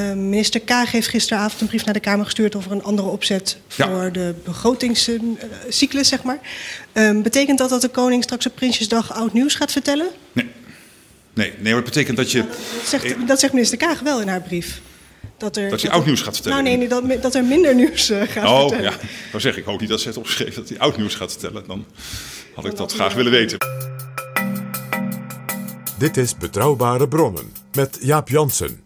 Uh, minister Kaag heeft gisteravond een brief naar de Kamer gestuurd over een andere opzet voor Ja. de begrotingscyclus, zeg maar. Uh, betekent dat dat de koning straks op Prinsjesdag oud nieuws gaat vertellen? Nee. Nee, nee, maar het betekent dat je... Dat zegt, dat zegt minister Kaag wel in haar brief. Dat, er, Dat hij oud nieuws gaat vertellen. Nou nee, nee dat, dat er minder nieuws eh, gaat Oh, vertellen. ja. Dan zeg ik ook niet dat ze het opgeschreven dat hij oud nieuws gaat vertellen. Dan had ik dat graag willen weten. Dit is Betrouwbare Bronnen met Jaap Jansen.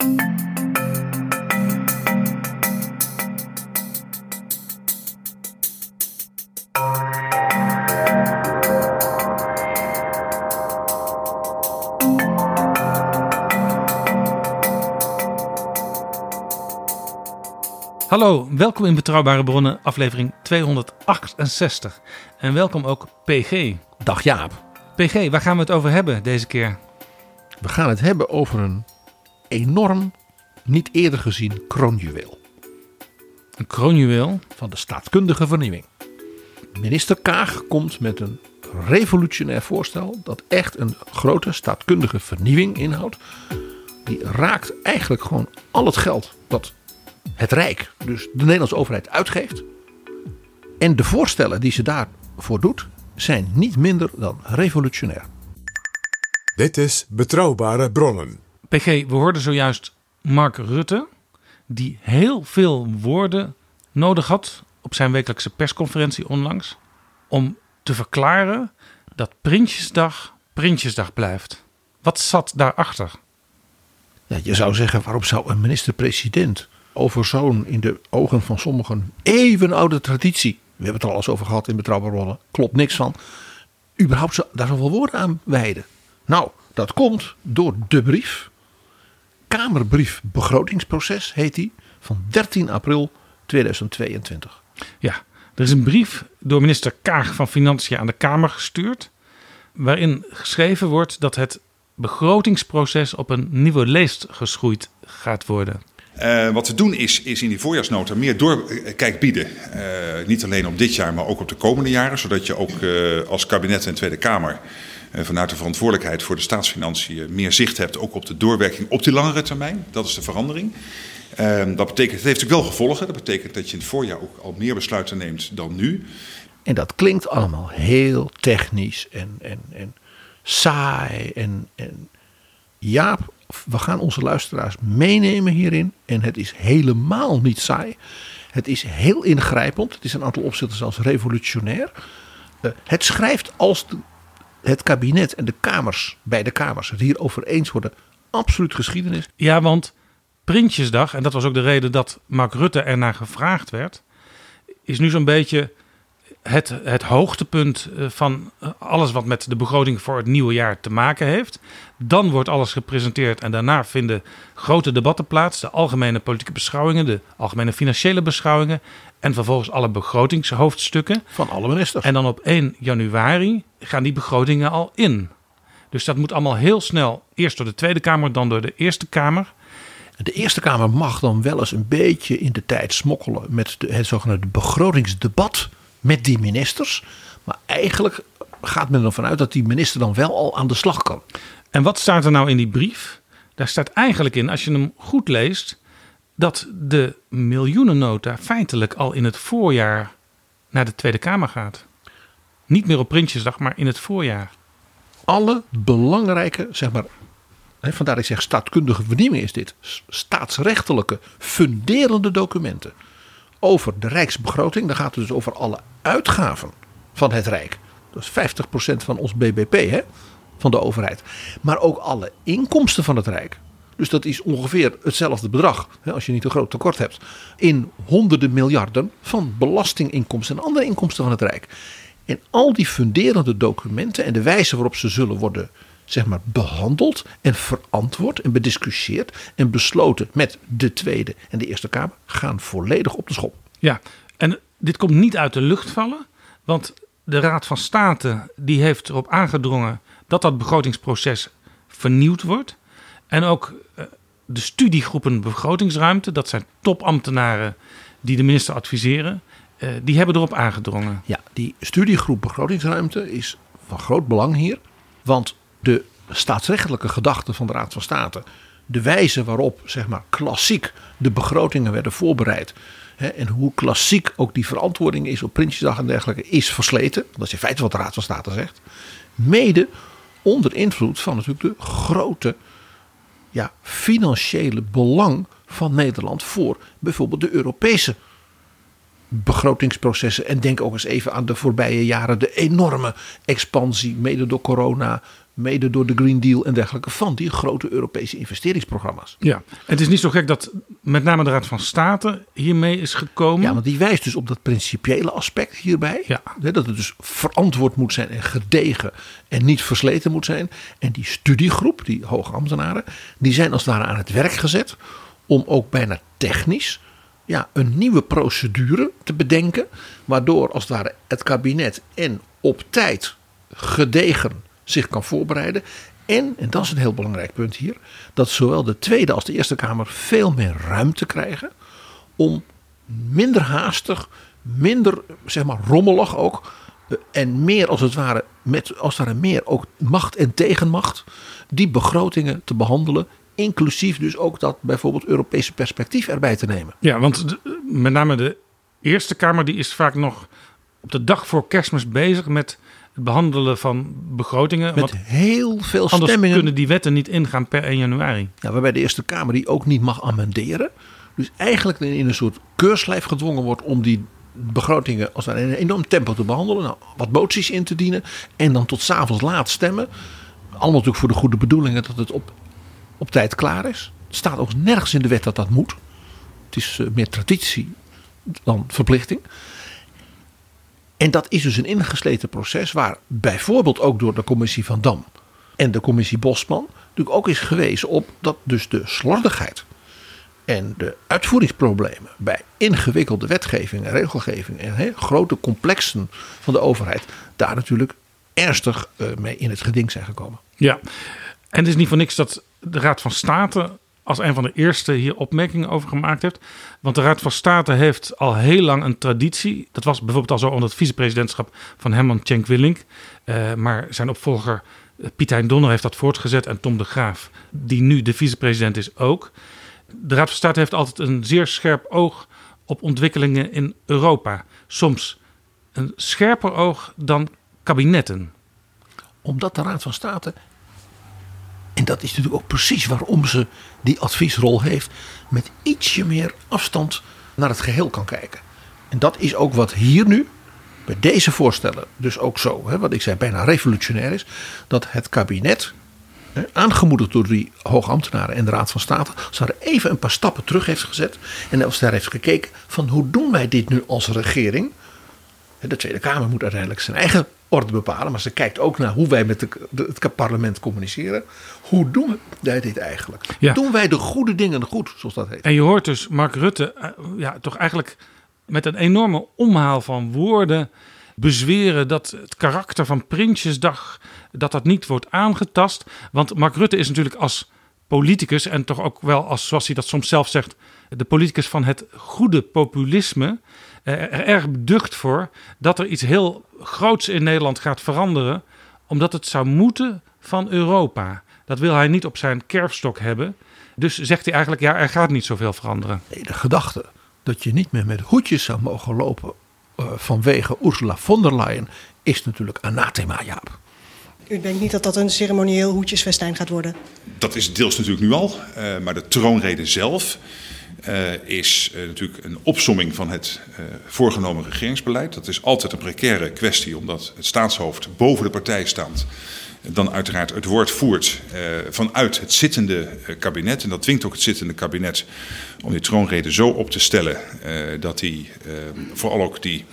Hallo, welkom in Betrouwbare Bronnen, aflevering 268. En welkom ook PG. Dag Jaap. PG, waar gaan we het over hebben deze keer? We gaan het hebben over een enorm, niet eerder gezien kroonjuweel Een kroonjuweel. van de staatkundige vernieuwing. Minister Kaag komt met een revolutionair voorstel dat echt een grote staatkundige vernieuwing inhoudt. Die raakt eigenlijk gewoon al het geld dat het Rijk, dus de Nederlandse overheid, uitgeeft. En de voorstellen die ze daarvoor doet, zijn niet minder dan revolutionair. Dit is Betrouwbare Bronnen. PG, we hoorden zojuist Mark Rutte, die heel veel woorden nodig had op zijn wekelijkse persconferentie onlangs. Om te verklaren dat Prinsjesdag Prinsjesdag blijft. Wat zat daarachter? Ja, je zou zeggen, waarom zou een minister-president over zo'n in de ogen van sommigen eeuwenoude traditie, we hebben het er al over gehad in Betrouwbare Rollen, klopt niks van, überhaupt daar zoveel woorden aan wijden? Nou, dat komt door de brief, Kamerbrief begrotingsproces heet die, van 13 april 2022. Ja, er is een brief door minister Kaag van Financiën aan de Kamer gestuurd. Waarin geschreven wordt dat het begrotingsproces op een nieuwe leest geschoeid gaat worden. Eh, wat we doen is, is in die voorjaarsnota meer doorkijk bieden. Eh, niet alleen op dit jaar, maar ook op de komende jaren. Zodat je ook eh, als kabinet en Tweede Kamer eh, vanuit de verantwoordelijkheid voor de staatsfinanciën meer zicht hebt ook op de doorwerking op die langere termijn. Dat is de verandering. Eh, dat betekent, het heeft natuurlijk wel gevolgen. Dat betekent dat je in het voorjaar ook al meer besluiten neemt dan nu. En dat klinkt allemaal heel technisch en, en, en saai. En, en Jaap, we gaan onze luisteraars meenemen hierin. En het is helemaal niet saai. Het is heel ingrijpend. Het is een aantal opzichten zelfs revolutionair. Eh, het schrijft als de- het kabinet en de kamers, beide kamers, het hierover eens worden, absoluut geschiedenis. Ja, want Prinsjesdag, en dat was ook de reden dat Mark Rutte ernaar gevraagd werd, is nu zo'n beetje het, het hoogtepunt eh, van eh, alles wat met de begroting voor het nieuwe jaar te maken heeft. Dan wordt alles gepresenteerd en daarna vinden grote debatten plaats. De algemene politieke beschouwingen, de algemene financiële beschouwingen en vervolgens alle begrotingshoofdstukken. Van alle ministers. En dan op 1 januari gaan die begrotingen al in. Dus dat moet allemaal heel snel, eerst door de Tweede Kamer, dan door de Eerste Kamer. De Eerste Kamer mag dan wel eens een beetje in de tijd smokkelen met de, het zogenaamde begrotingsdebat met die ministers. Maar eigenlijk gaat men ervan uit dat die minister dan wel al aan de slag kan. En wat staat er nou in die brief? Daar staat eigenlijk in, als je hem goed leest, dat de miljoenennota feitelijk al in het voorjaar naar de Tweede Kamer gaat. Niet meer op Prinsjesdag, maar in het voorjaar. Alle belangrijke, zeg maar, hè, vandaar dat ik zeg staatkundige vernieuwing is dit, staatsrechtelijke funderende documenten over de rijksbegroting. Dan gaat het dus over alle uitgaven van het Rijk. Dat is 50% van ons BBP, hè, van de overheid. Maar ook alle inkomsten van het Rijk. Dus dat is ongeveer hetzelfde bedrag, hè, als je niet een groot tekort hebt, in honderden miljarden van belastinginkomsten en andere inkomsten van het Rijk. En al die funderende documenten en de wijze waarop ze zullen worden zeg maar, behandeld en verantwoord en bediscussieerd en besloten met de Tweede en de Eerste Kamer gaan volledig op de schop. Ja, en dit komt niet uit de lucht vallen, want de Raad van State die heeft erop aangedrongen dat dat begrotingsproces vernieuwd wordt. En ook eh, de studiegroepen begrotingsruimte, dat zijn topambtenaren die de minister adviseren, eh, die hebben erop aangedrongen. Ja, die studiegroep begrotingsruimte is van groot belang hier. Want de staatsrechtelijke gedachte van de Raad van State, de wijze waarop zeg maar klassiek de begrotingen werden voorbereid. En hoe klassiek ook die verantwoording is op Prinsjesdag en dergelijke, is versleten. Dat is in feite wat de Raad van State zegt. Mede onder invloed van natuurlijk de grote ja, financiële belang van Nederland voor bijvoorbeeld de Europese begrotingsprocessen. En denk ook eens even aan de voorbije jaren, de enorme expansie, mede door corona, mede door de Green Deal en dergelijke, van die grote Europese investeringsprogramma's. Ja, het is niet zo gek dat met name de Raad van State hiermee is gekomen. Ja, want die wijst dus op dat principiële aspect hierbij. Ja. Dat het dus verantwoord moet zijn en gedegen en niet versleten moet zijn. En die studiegroep, die hoogambtenaren, die zijn als het ware aan het werk gezet om ook bijna technisch ja, een nieuwe procedure te bedenken. Waardoor als het ware het kabinet en op tijd gedegen zich kan voorbereiden. En, en dat is een heel belangrijk punt hier, dat zowel de Tweede als de Eerste Kamer veel meer ruimte krijgen om minder haastig, minder zeg maar rommelig ook. eh, En meer als het ware, met als het ware meer ook macht en tegenmacht, die begrotingen te behandelen. Inclusief dus ook dat bijvoorbeeld Europese perspectief erbij te nemen. Ja, want de- met name de Eerste Kamer die is vaak nog op de dag voor kerstmis bezig met het behandelen van begrotingen. Met heel veel anders stemmingen. kunnen die wetten niet ingaan per 1 januari. Ja, waarbij de Eerste Kamer die ook niet mag amenderen. Dus eigenlijk in een soort keurslijf gedwongen wordt om die begrotingen als in een enorm tempo te behandelen. Nou, wat moties in te dienen en dan tot s'avonds laat stemmen. Allemaal natuurlijk voor de goede bedoelingen dat het op, op tijd klaar is. Het staat ook nergens in de wet dat dat moet. Het is eh, meer traditie dan verplichting. En dat is dus een ingesleten proces waar bijvoorbeeld ook door de commissie Van Dam en de commissie Bosman natuurlijk ook is gewezen op dat dus de slordigheid en de uitvoeringsproblemen bij ingewikkelde wetgeving en regelgeving en grote complexen van de overheid daar natuurlijk ernstig eh, mee in het geding zijn gekomen. Ja, en het is niet voor niks dat de Raad van State als een van de eerste hier opmerkingen over gemaakt heeft. Want de Raad van State heeft al heel lang een traditie. Dat was bijvoorbeeld al zo onder het vicepresidentschap van Herman Tjenk Willink. Eh, maar zijn opvolger eh, Piet Hein Donner heeft dat voortgezet. En Tom de Graaf, die nu de vicepresident is, ook. De Raad van State heeft altijd een zeer scherp oog op ontwikkelingen in Europa. Soms een scherper oog dan kabinetten. Omdat de Raad van State, en dat is natuurlijk ook precies waarom ze die adviesrol heeft, met ietsje meer afstand naar het geheel kan kijken. En dat is ook wat hier nu, bij deze voorstellen, dus ook zo, hè, wat ik zei, bijna revolutionair is, dat het kabinet, hè, aangemoedigd door die hoogambtenaren en de Raad van State, ze even een paar stappen terug heeft gezet en als daar heeft gekeken van hoe doen wij dit nu als regering. De Tweede Kamer moet uiteindelijk zijn eigen orde bepalen. Maar ze kijkt ook naar hoe wij met de, de- het parlement communiceren. Hoe doen wij dit eigenlijk? Ja. Doen wij de goede dingen goed, zoals dat heet? En je hoort dus Mark Rutte eh, ja, toch eigenlijk met een enorme omhaal van woorden bezweren dat het karakter van Prinsjesdag dat dat niet wordt aangetast. Want Mark Rutte is natuurlijk als politicus en toch ook wel als, zoals hij dat soms zelf zegt, de politicus van het goede populisme. Eh, Er erg beducht voor dat er iets heel groots in Nederland gaat veranderen, omdat het zou moeten van Europa. Dat wil hij niet op zijn kerfstok hebben. Dus zegt hij eigenlijk, ja, er gaat niet zoveel veranderen. Nee, de gedachte dat je niet meer met hoedjes zou mogen lopen eh, vanwege Ursula von der Leyen is natuurlijk anathema, Jaap. U denkt niet dat dat een ceremonieel hoedjesfestijn gaat worden? Dat is deels natuurlijk nu al, eh, maar de troonrede zelf eh, is eh, natuurlijk een opsomming van het eh, voorgenomen regeringsbeleid. Dat is altijd een precaire kwestie, omdat het staatshoofd boven de partij staat. Dan uiteraard het woord voert vanuit het zittende kabinet. En dat dwingt ook het zittende kabinet om die troonrede zo op te stellen dat eh, vooral ook die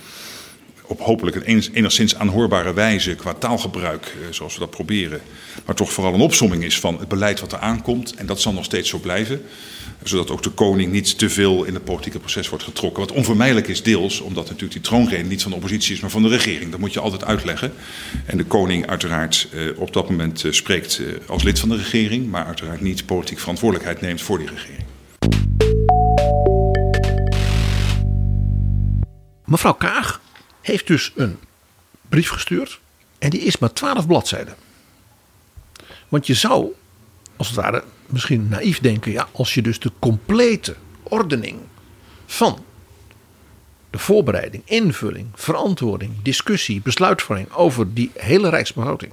op hopelijk een enig- enigszins aanhoorbare wijze qua taalgebruik, eh, zoals we dat proberen, maar toch vooral een opsomming is van het beleid wat er aankomt. En dat zal nog steeds zo blijven, zodat ook de koning niet te veel in het politieke proces wordt getrokken. Wat onvermijdelijk is deels, omdat natuurlijk die troonrede niet van de oppositie is, maar van de regering. Dat moet je altijd uitleggen. En de koning uiteraard eh, op dat moment eh, spreekt als lid van de regering, maar uiteraard niet politiek verantwoordelijkheid neemt voor die regering. Mevrouw Kaag heeft dus een brief gestuurd. En die is maar 12 bladzijden. Want je zou, als het ware, misschien naïef denken. Ja, als je dus de complete ordening van de voorbereiding, invulling, verantwoording, discussie, besluitvorming over die hele rijksbegroting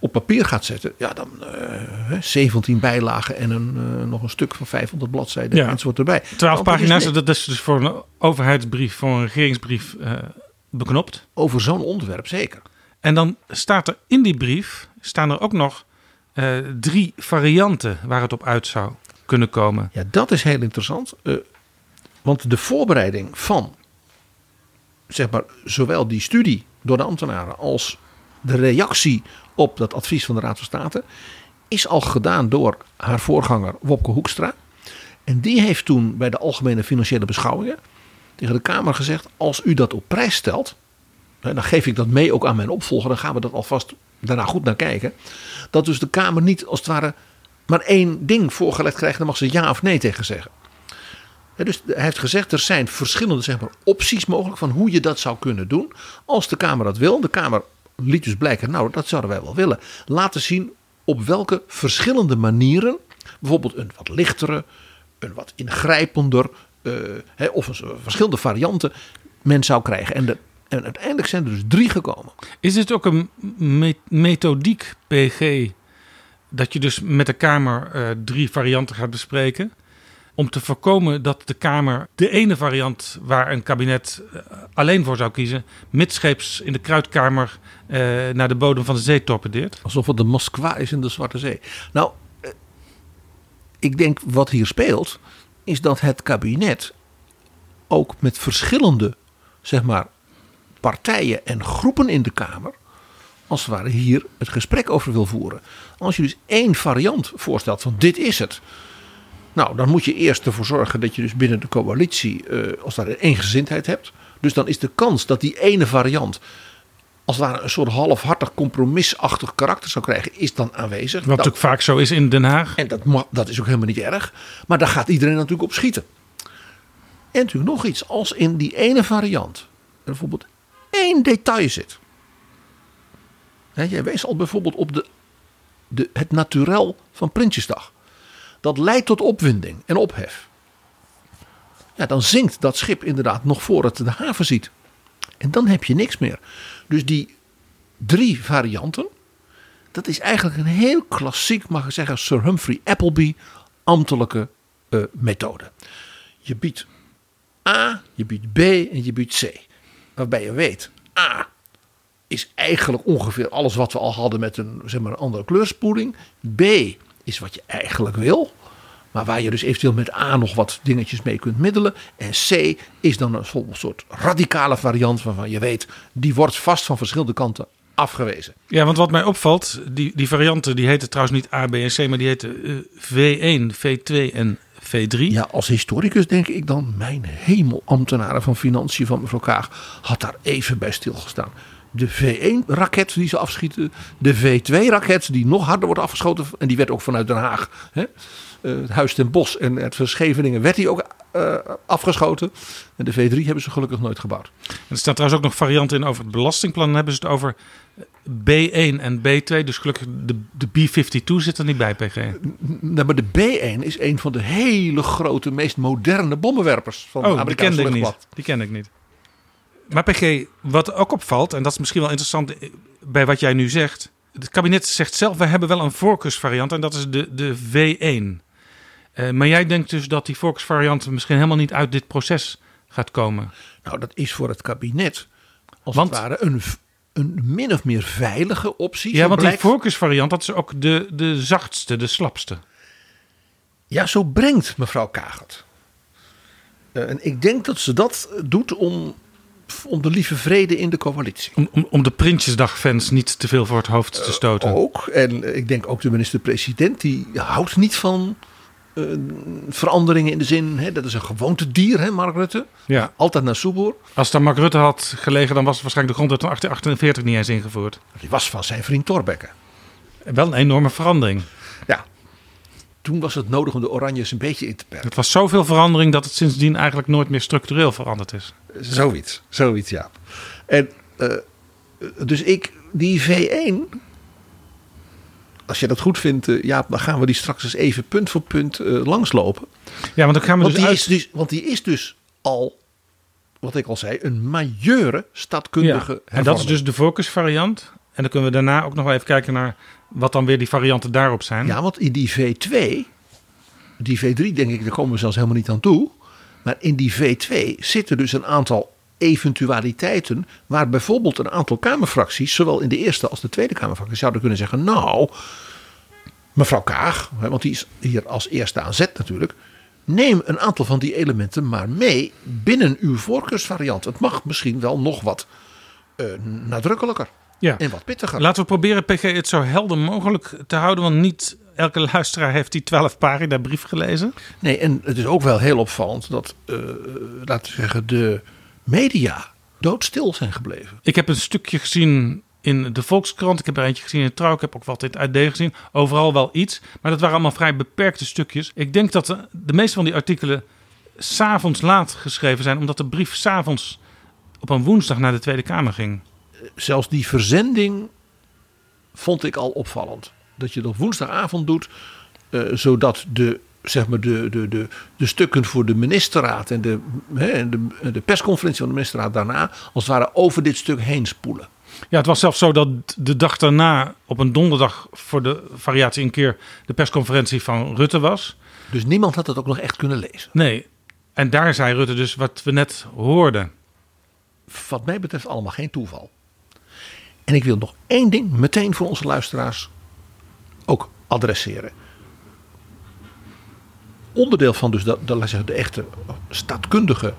op papier gaat zetten, ja, dan eh 17 bijlagen en een, eh, nog een stuk van 500 bladzijden Ja. enzovoort erbij. Twaalf Want dat is pagina's, net dat is dus voor een overheidsbrief, voor een regeringsbrief eh, beknopt. Over zo'n onderwerp zeker. En dan staat er in die brief, staan er ook nog eh, drie varianten waar het op uit zou kunnen komen. Ja, dat is heel interessant. eh, want de voorbereiding van zeg maar, zowel die studie door de ambtenaren als de reactie op dat advies van de Raad van State is al gedaan door haar voorganger Wopke Hoekstra. En die heeft toen bij de Algemene Financiële Beschouwingen tegen de Kamer gezegd: als u dat op prijs stelt, dan geef ik dat mee ook aan mijn opvolger, dan gaan we dat alvast daarna goed naar kijken. Dat dus de Kamer niet als het ware maar één ding voorgelegd krijgt, dan mag ze ja of nee tegen zeggen. Dus hij heeft gezegd, er zijn verschillende zeg maar, opties mogelijk van hoe je dat zou kunnen doen. Als de Kamer dat wil. De Kamer liet dus blijken, nou dat zouden wij wel willen. Laten zien op welke verschillende manieren, bijvoorbeeld een wat lichtere, een wat ingrijpender, eh, of een, verschillende varianten men zou krijgen. En, de, en uiteindelijk zijn er dus drie gekomen. Is het ook een me- methodiek, PG, dat je dus met de Kamer eh, drie varianten gaat bespreken? Om te voorkomen dat de Kamer de ene variant waar een kabinet eh, alleen voor zou kiezen, midscheeps in de kruidkamer naar de bodem van de zee torpedeert? Alsof het de Moskwa is in de Zwarte Zee. Nou, ik denk wat hier speelt, is dat het kabinet ook met verschillende, zeg maar, partijen en groepen in de Kamer, als het ware hier het gesprek over wil voeren. Als je dus één variant voorstelt van dit is het. Nou, dan moet je eerst ervoor zorgen dat je dus binnen de coalitie, eh, als daar een eengezindheid hebt. Dus dan is de kans dat die ene variant als het ware een soort halfhartig compromisachtig karakter zou krijgen, is dan aanwezig. Wat natuurlijk vaak zo is in Den Haag. en dat, dat is ook helemaal niet erg. Maar daar gaat iedereen natuurlijk op schieten. En natuurlijk nog iets. Als in die ene variant er bijvoorbeeld één detail zit. Jij wees al bijvoorbeeld op de, de, het naturel van Prinsjesdag. Dat leidt tot opwinding en ophef. Ja, dan zinkt dat schip inderdaad nog voor het de haven ziet. En dan heb je niks meer. Dus die drie varianten. Dat is eigenlijk een heel klassiek, mag ik zeggen, Sir Humphrey Appleby ambtelijke eh, methode. Je biedt A, je biedt B en je biedt C. Waarbij je weet, A is eigenlijk ongeveer alles wat we al hadden met een, zeg maar, een andere kleurspoeling. B is wat je eigenlijk wil. Maar waar je dus eventueel met A nog wat dingetjes mee kunt middelen. En C is dan een soort- radicale variant waarvan je weet, die wordt vast van verschillende kanten afgewezen. Ja, want wat mij opvalt, die, die varianten die heten trouwens niet A, B en C, maar die heten eh, V1, V2 en V3. Ja, als historicus denk ik dan, mijn hemel, ambtenaren van Financiën van mevrouw Kaag had daar even bij stilgestaan. De V1-raket die ze afschieten, de V2-raket die nog harder wordt afgeschoten. En die werd ook vanuit Den Haag, hè, eh, het Huis ten Bosch en het Verscheveningen werd die ook eh, afgeschoten. En de V3 hebben ze gelukkig nooit gebouwd. Er staan trouwens ook nog varianten in over het belastingplan. Dan hebben ze het over B1 en B2. Dus gelukkig de, de B52 zit er niet bij, PG. Nou, maar de B1 is een van de hele grote, meest moderne bommenwerpers van de Oh, die Amerikaanse kende ik niet. Die ken ik niet. Maar PG, wat ook opvalt, en dat is misschien wel interessant bij wat jij nu zegt. Het kabinet zegt zelf, we hebben wel een voorkeursvariant en dat is de, de V1. Eh, maar jij denkt dus dat die voorkeursvariant misschien helemaal niet uit dit proces gaat komen. Nou, dat is voor het kabinet als Want- het ware een, een min of meer veilige optie. Ja, want blijkt- die voorkeursvariant, dat is ook de, de zachtste, de slapste. Ja, zo brengt mevrouw Kagert. Eh, en ik denk dat ze dat doet om om de lieve vrede in de coalitie. Om, om, om de Prinsjesdag-fans niet te veel voor het hoofd te stoten. Ook, en ik denk ook de minister-president, die houdt niet van eh, veranderingen in de zin, hè, dat is een gewoontedier, hè, Mark Rutte. Ja. Altijd naar Soeboer. Als daar Mark Rutte had gelegen, dan was waarschijnlijk de grondwet van 1848 niet eens ingevoerd. Die was van zijn vriend Thorbecke. Wel een enorme verandering. Ja, toen was het nodig om de Oranjes een beetje in te perken. Het was zoveel verandering dat het sindsdien eigenlijk nooit meer structureel veranderd is. Zoiets, zoiets, ja. En eh, dus ik, die V1, als je dat goed vindt, eh, ja, dan gaan we die straks eens even punt voor punt eh, langslopen. Ja, want dan gaan we Want dus die, uit... is dus, want die is dus al, wat ik al zei, een majeure staatkundige Ja, en dat is dus de focusvariant. En dan kunnen we daarna ook nog wel even kijken naar wat dan weer die varianten daarop zijn. Ja, want in die V2, die V3 denk ik, daar komen we zelfs helemaal niet aan toe. Maar in die V2 zitten dus een aantal eventualiteiten. Waar bijvoorbeeld een aantal Kamerfracties, zowel in de Eerste als de Tweede Kamerfractie, zouden kunnen zeggen: Nou, mevrouw Kaag, want die is hier als eerste aan zet natuurlijk. Neem een aantal van die elementen maar mee binnen uw voorkeursvariant. Het mag misschien wel nog wat eh, nadrukkelijker Ja. en wat pittiger. Laten we proberen, PG, het zo helder mogelijk te houden. Want niet elke luisteraar heeft die 12 pagina brief gelezen. Nee, en het is ook wel heel opvallend dat, eh, laten we zeggen, de media doodstil zijn gebleven. Ik heb een stukje gezien in de Volkskrant. Ik heb er eentje gezien in Trouw. Ik heb ook wat in het AD gezien. Overal wel iets. Maar dat waren allemaal vrij beperkte stukjes. Ik denk dat de, de meeste van die artikelen s'avonds laat geschreven zijn. Omdat de brief s'avonds op een woensdag naar de Tweede Kamer ging. Zelfs die verzending vond ik al opvallend. Dat je dat woensdagavond doet, eh, zodat de, zeg maar de, de, de, de stukken voor de ministerraad en de, hè, de, de persconferentie van de ministerraad daarna, als het ware over dit stuk heen spoelen. Ja, het was zelfs zo dat de dag daarna op een donderdag voor de variatie een keer de persconferentie van Rutte was. Dus niemand had het ook nog echt kunnen lezen. Nee. En daar zei Rutte dus wat we net hoorden. wat mij betreft allemaal geen toeval. En ik wil nog één ding meteen voor onze luisteraars ook adresseren. Onderdeel van dus ik zeggen, de echte staatkundige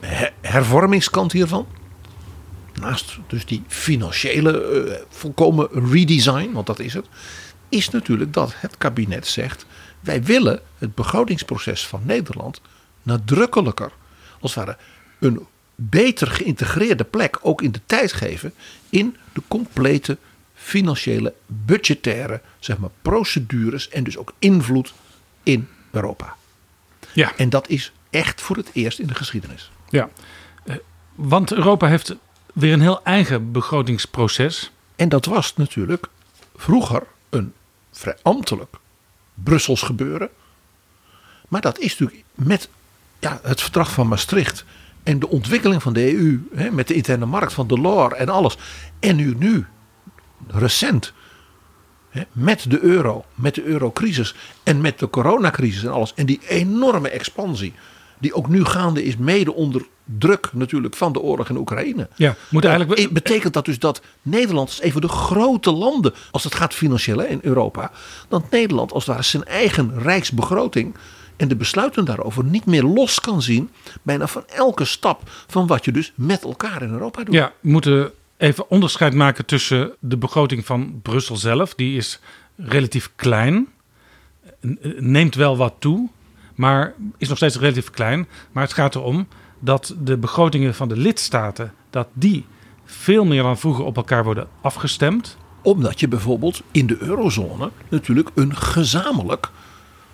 her- hervormingskant hiervan. Naast dus die financiële eh, volkomen redesign, want dat is het. Is natuurlijk dat het kabinet zegt. Wij willen het begrotingsproces van Nederland nadrukkelijker. Als het ware een beter geïntegreerde plek ook in de tijd geven in de complete financiële, budgettaire zeg maar, procedures en dus ook invloed in Europa. Ja. En dat is echt voor het eerst in de geschiedenis. Ja, Eh, want Europa heeft weer een heel eigen begrotingsproces. En dat was natuurlijk vroeger een vrij ambtelijk Brussels gebeuren. Maar dat is natuurlijk met ja, het verdrag van Maastricht en de ontwikkeling van de EU, hè, met de interne markt van Delors en alles. En nu, nu recent, met de euro, met de eurocrisis en met de coronacrisis en alles. En die enorme expansie, die ook nu gaande is, mede onder druk natuurlijk van de oorlog in Oekraïne. Ja, moet eigenlijk... Eh, Betekent dat dus dat Nederland is een van de grote landen, als het gaat financieel in Europa, dat Nederland als het ware zijn eigen rijksbegroting en de besluiten daarover niet meer los kan zien, bijna van elke stap van wat je dus met elkaar in Europa doet. Ja, moeten even onderscheid maken tussen de begroting van Brussel zelf. Die is relatief klein. Neemt wel wat toe, maar is nog steeds relatief klein. Maar het gaat erom dat de begrotingen van de lidstaten... dat die veel meer dan vroeger op elkaar worden afgestemd. Omdat je bijvoorbeeld in de eurozone natuurlijk een gezamenlijk,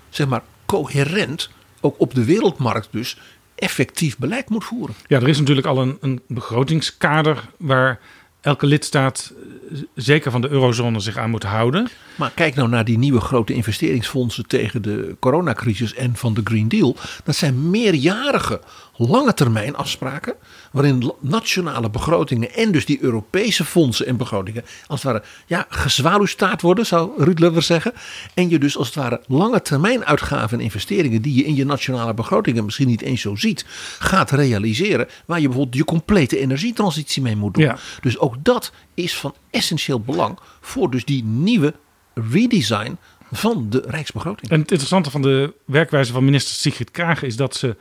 zeg maar coherent, ook op de wereldmarkt dus, effectief beleid moet voeren. Ja, er is natuurlijk al een, een begrotingskader... waar elke lidstaat, eh, zeker van de eurozone, zich aan moet houden. Maar kijk nou naar die nieuwe grote investeringsfondsen tegen de coronacrisis en van de Green Deal. Dat zijn meerjarige, lange termijn afspraken. Waarin nationale begrotingen en dus die Europese fondsen en begrotingen. als het ware ja, gezwaluwstaart worden, zou Ruud Lever zeggen. En je dus als het ware lange termijn uitgaven en investeringen. die je in je nationale begrotingen misschien niet eens zo ziet. gaat realiseren. Waar je bijvoorbeeld je complete energietransitie mee moet doen. Ja. Dus ook dat is van essentieel belang voor dus die nieuwe redesign van de Rijksbegroting. En het interessante van de werkwijze van minister Sigrid Kaag is dat ze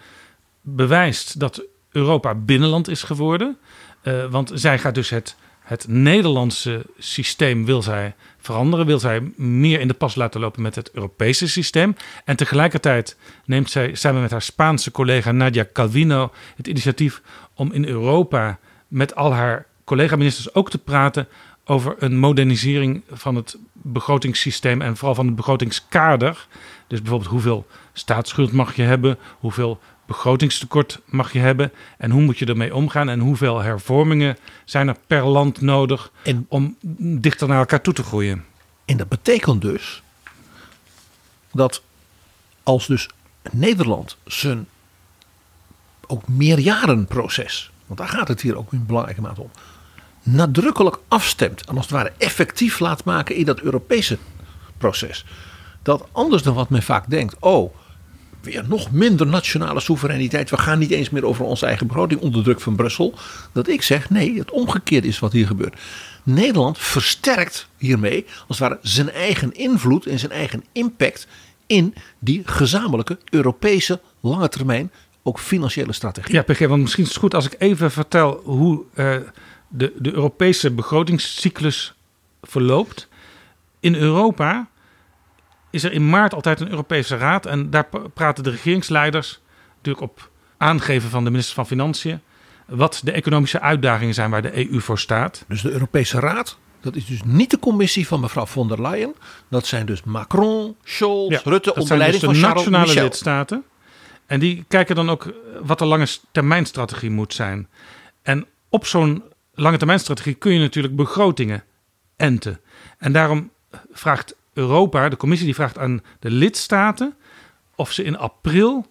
bewijst dat Europa binnenland is geworden. Uh, want zij gaat dus het, het Nederlandse systeem wil zij veranderen. Wil zij meer in de pas laten lopen met het Europese systeem. En tegelijkertijd neemt zij samen met haar Spaanse collega Nadia Calvino het initiatief om in Europa met al haar collega-ministers ook te praten over een modernisering van het begrotingssysteem en vooral van het begrotingskader. Dus bijvoorbeeld hoeveel staatsschuld mag je hebben, hoeveel begrotingstekort mag je hebben en hoe moet je ermee omgaan en hoeveel hervormingen zijn er per land nodig en, om dichter naar elkaar toe te groeien. En dat betekent dus dat als dus Nederland zijn ook meerjarenproces, want daar gaat het hier ook in belangrijke mate om, nadrukkelijk afstemt en als het ware effectief laat maken in dat Europese proces. Dat anders dan wat men vaak denkt, oh, weer nog minder nationale soevereiniteit. We gaan niet eens meer over onze eigen begroting onder druk van Brussel. Dat ik zeg, nee, het omgekeerde is wat hier gebeurt. Nederland versterkt hiermee als ware zijn eigen invloed en zijn eigen impact in die gezamenlijke Europese lange termijn ook financiële strategie. Ja, PG, want misschien is het goed als ik even vertel hoe uh, de, de Europese begrotingscyclus verloopt. In Europa is er in maart altijd een Europese Raad. En daar praten de regeringsleiders natuurlijk op aangeven van de minister van Financiën. wat de economische uitdagingen zijn waar de EU voor staat. Dus de Europese Raad, dat is dus niet de commissie van mevrouw von der Leyen. Dat zijn dus Macron, Scholz, Rutte onder leiding dus de van nationale Michel. lidstaten. En die kijken dan ook wat de lange termijnstrategie moet zijn. En op zo'n lange termijnstrategie kun je natuurlijk begrotingen enten. En daarom vraagt Europa, de commissie, die vraagt aan de lidstaten of ze in april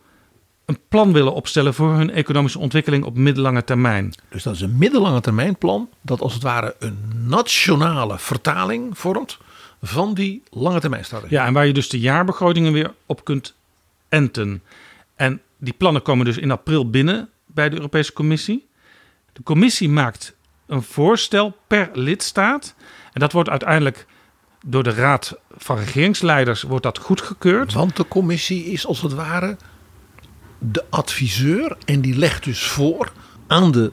een plan willen opstellen voor hun economische ontwikkeling op middellange termijn. Dus dat is een middellange termijn plan dat als het ware een nationale vertaling vormt van die lange termijn strategie. Ja, en waar je dus de jaarbegrotingen weer op kunt enten. En die plannen komen dus in april binnen bij de Europese Commissie. De Commissie maakt een voorstel per lidstaat. En dat wordt uiteindelijk door de Raad van Regeringsleiders wordt dat goedgekeurd. Want de commissie is als het ware de adviseur en die legt dus voor aan de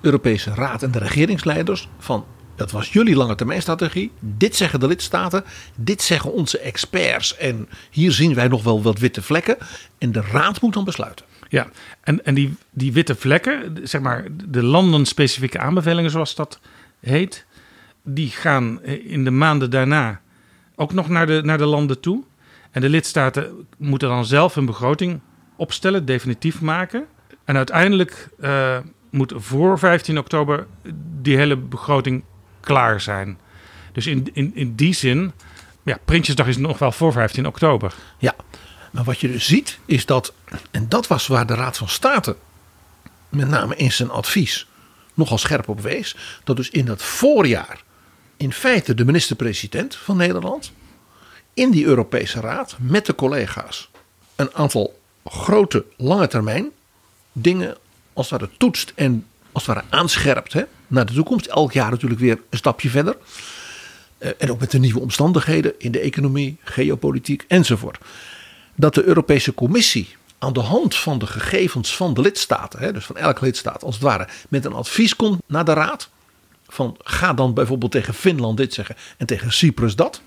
Europese Raad en de regeringsleiders van dat was jullie lange termijnstrategie. Dit zeggen de lidstaten. Dit zeggen onze experts. En hier zien wij nog wel wat witte vlekken. En de raad moet dan besluiten. Ja, en, en die, die witte vlekken, zeg maar de landenspecifieke aanbevelingen zoals dat heet die gaan in de maanden daarna ook nog naar de, naar de landen toe. En de lidstaten moeten dan zelf een begroting opstellen, definitief maken. En uiteindelijk uh, moet voor 15 oktober die hele begroting klaar zijn. Dus in, in, in die zin, ja, Prinsjesdag is nog wel voor 15 oktober. Ja, maar wat je dus ziet is dat, en dat was waar de Raad van State met name in zijn advies nogal scherp op wees, dat dus in dat voorjaar in feite de minister-president van Nederland in die Europese Raad met de collega's een aantal grote lange termijn dingen als het ware toetst en als het ware aanscherpt hè, naar de toekomst. Elk jaar natuurlijk weer een stapje verder. Eh, en ook met de nieuwe omstandigheden in de economie, geopolitiek enzovoort. Dat de Europese Commissie aan de hand van de gegevens van de lidstaten, hè, dus van elke lidstaat als het ware, met een advies komt naar de Raad van ga dan bijvoorbeeld tegen Finland dit zeggen en tegen Cyprus dat.